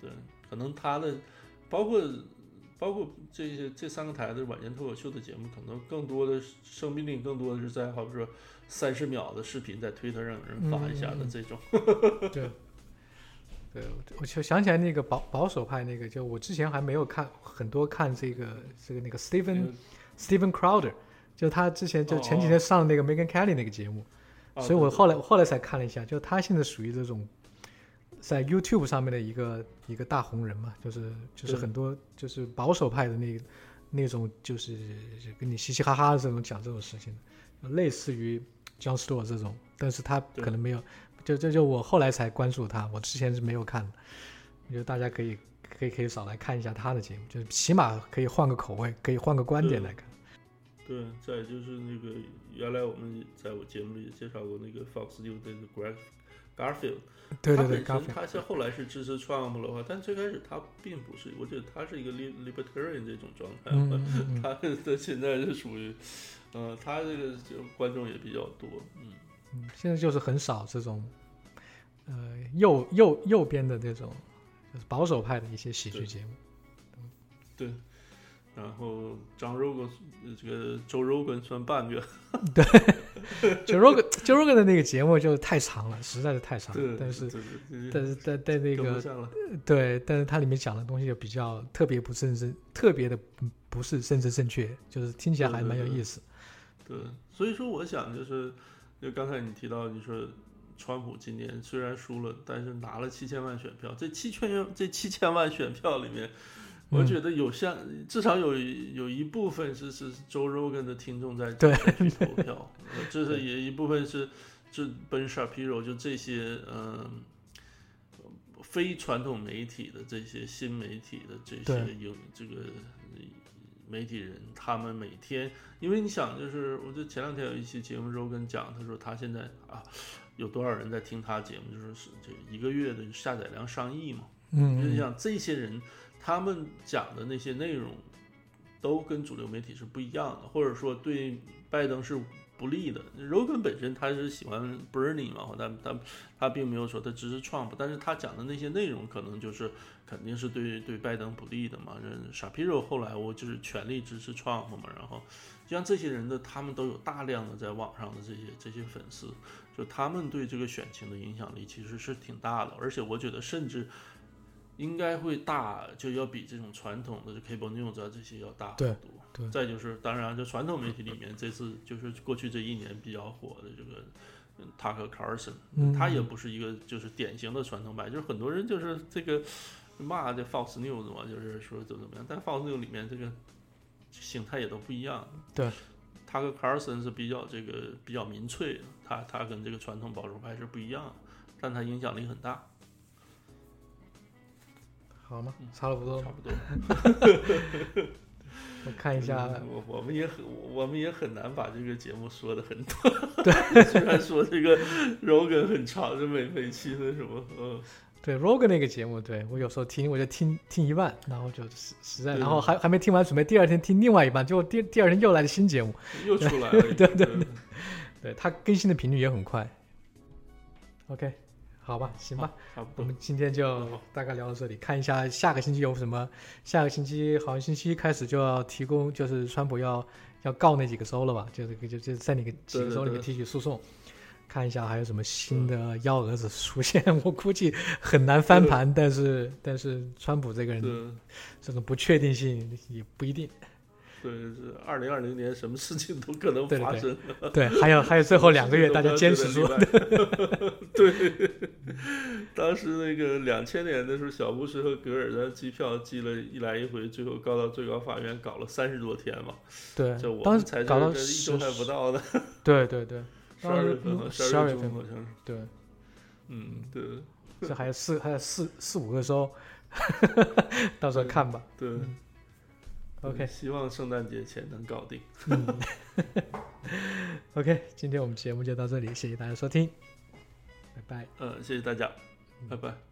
对，可能他的包括包括这些这三个台的晚间脱口秀的节目，可能更多的生命力更多的是在好比说。三十秒的视频在推特上有人发一下的这种，对，对，我就想起来那个保保守派那个，就我之前还没有看很多看这个这个那个 Stephen Stephen Crowder，就他之前就前几天上那个 Megan Kelly 那个节目，所以我后来后来才看了一下，就他现在属于这种在 YouTube 上面的一个一个大红人嘛，就是就是很多就是保守派的那那种就是跟你嘻嘻哈哈的这种讲这种事情类似于。John Stewart 这种，但是他可能没有，就就就我后来才关注他，我之前是没有看的。我觉得大家可以可以可以少来看一下他的节目，就是起码可以换个口味，可以换个观点来看。对，再就是那个原来我们在我节目里介绍过那个 Fox News 的 Greg Garfield，对对对，Garfield，他是后来是支持 Trump 的话，但最开始他并不是，我觉得他是一个 libertarian 这种状态，他他现在是属于。呃，他这个就观众也比较多，嗯。嗯，现在就是很少这种，呃，右右右边的这种，就是保守派的一些喜剧节目，对，然后张 Rogan 这个周 Rogan 算半个，对，周 Rogan 周 Rogan 的那个节目就太长了，实在是太长，了，但是但是在在那个对，但是它里面讲的东西就比较特别不正正，特别的不是政治正确，就是听起来还蛮有意思。对，所以说我想就是，就刚才你提到，你说川普今年虽然输了，但是拿了七千万选票。这七千这七千万选票里面，我觉得有像至少有有一部分是是周 Rogan 的听众在去投票，这是也一部分是这 Ben Shapiro 就这些嗯非传统媒体的这些新媒体的这些有这个。媒体人他们每天，因为你想，就是我就前两天有一期节目时候跟讲，他说他现在啊，有多少人在听他节目，就是是这一个月的下载量上亿嘛。嗯，就是像这些人，他们讲的那些内容，都跟主流媒体是不一样的，或者说对拜登是。不利的，Rogan 本身他是喜欢 Bernie 嘛，他他他并没有说他支持 Trump，但是他讲的那些内容可能就是肯定是对对拜登不利的嘛。Shapiro 后来我就是全力支持 Trump 嘛，然后像这些人的，他们都有大量的在网上的这些这些粉丝，就他们对这个选情的影响力其实是挺大的，而且我觉得甚至。应该会大，就要比这种传统的 cable news 啊这些要大很多。对，再就是，当然，就传统媒体里面，这次就是过去这一年比较火的这个 Tucker Carlson，他也不是一个就是典型的传统派，就是很多人就是这个骂这 Fox News 嘛，就是说怎么怎么样，但 Fox News 里面这个形态也都不一样。对，Tucker Carlson 是比较这个比较民粹，他他跟这个传统保守派是不一样，但他影响力很大。好吗？差不多，差不多。我看一下，我我们也很，我们也很难把这个节目说的很短。对，虽然说这个 Rogan 很长，这每每期的什么，嗯，对 Rogan 那个节目，对我有时候听，我就听听一半，然后就实实在，然后还还没听完，准备第二天听另外一半，结果第第二天又来了新节目，又出来了。对对对，对他更新的频率也很快。OK。好吧，行吧，我们今天就大概聊到这里。看一下下个星期有什么？下个星期好像星期一开始就要提供，就是川普要要告那几个州了吧？就是就就在那个几个州里面提起诉讼。看一下还有什么新的幺蛾子出现？我估计很难翻盘，但是但是川普这个人这种不确定性也不一定。对，是二零二零年，什么事情都可能发生。对，还有还有最后两个月，大家坚持住。对，当时那个两千年的时候，小布什和格尔的机票寄了一来一回，最后告到最高法院，搞了三十多天嘛。对，就我们才搞到一周还不到的。对对对，十二月份，十二月份好像是。对，嗯，对。这还有四还有四四五个周，到时候看吧。对嗯 OK 希望圣诞节前能搞定。嗯，OK，今天我们节目就到这里，谢谢大家收听，拜拜。呃，谢谢大家，拜拜。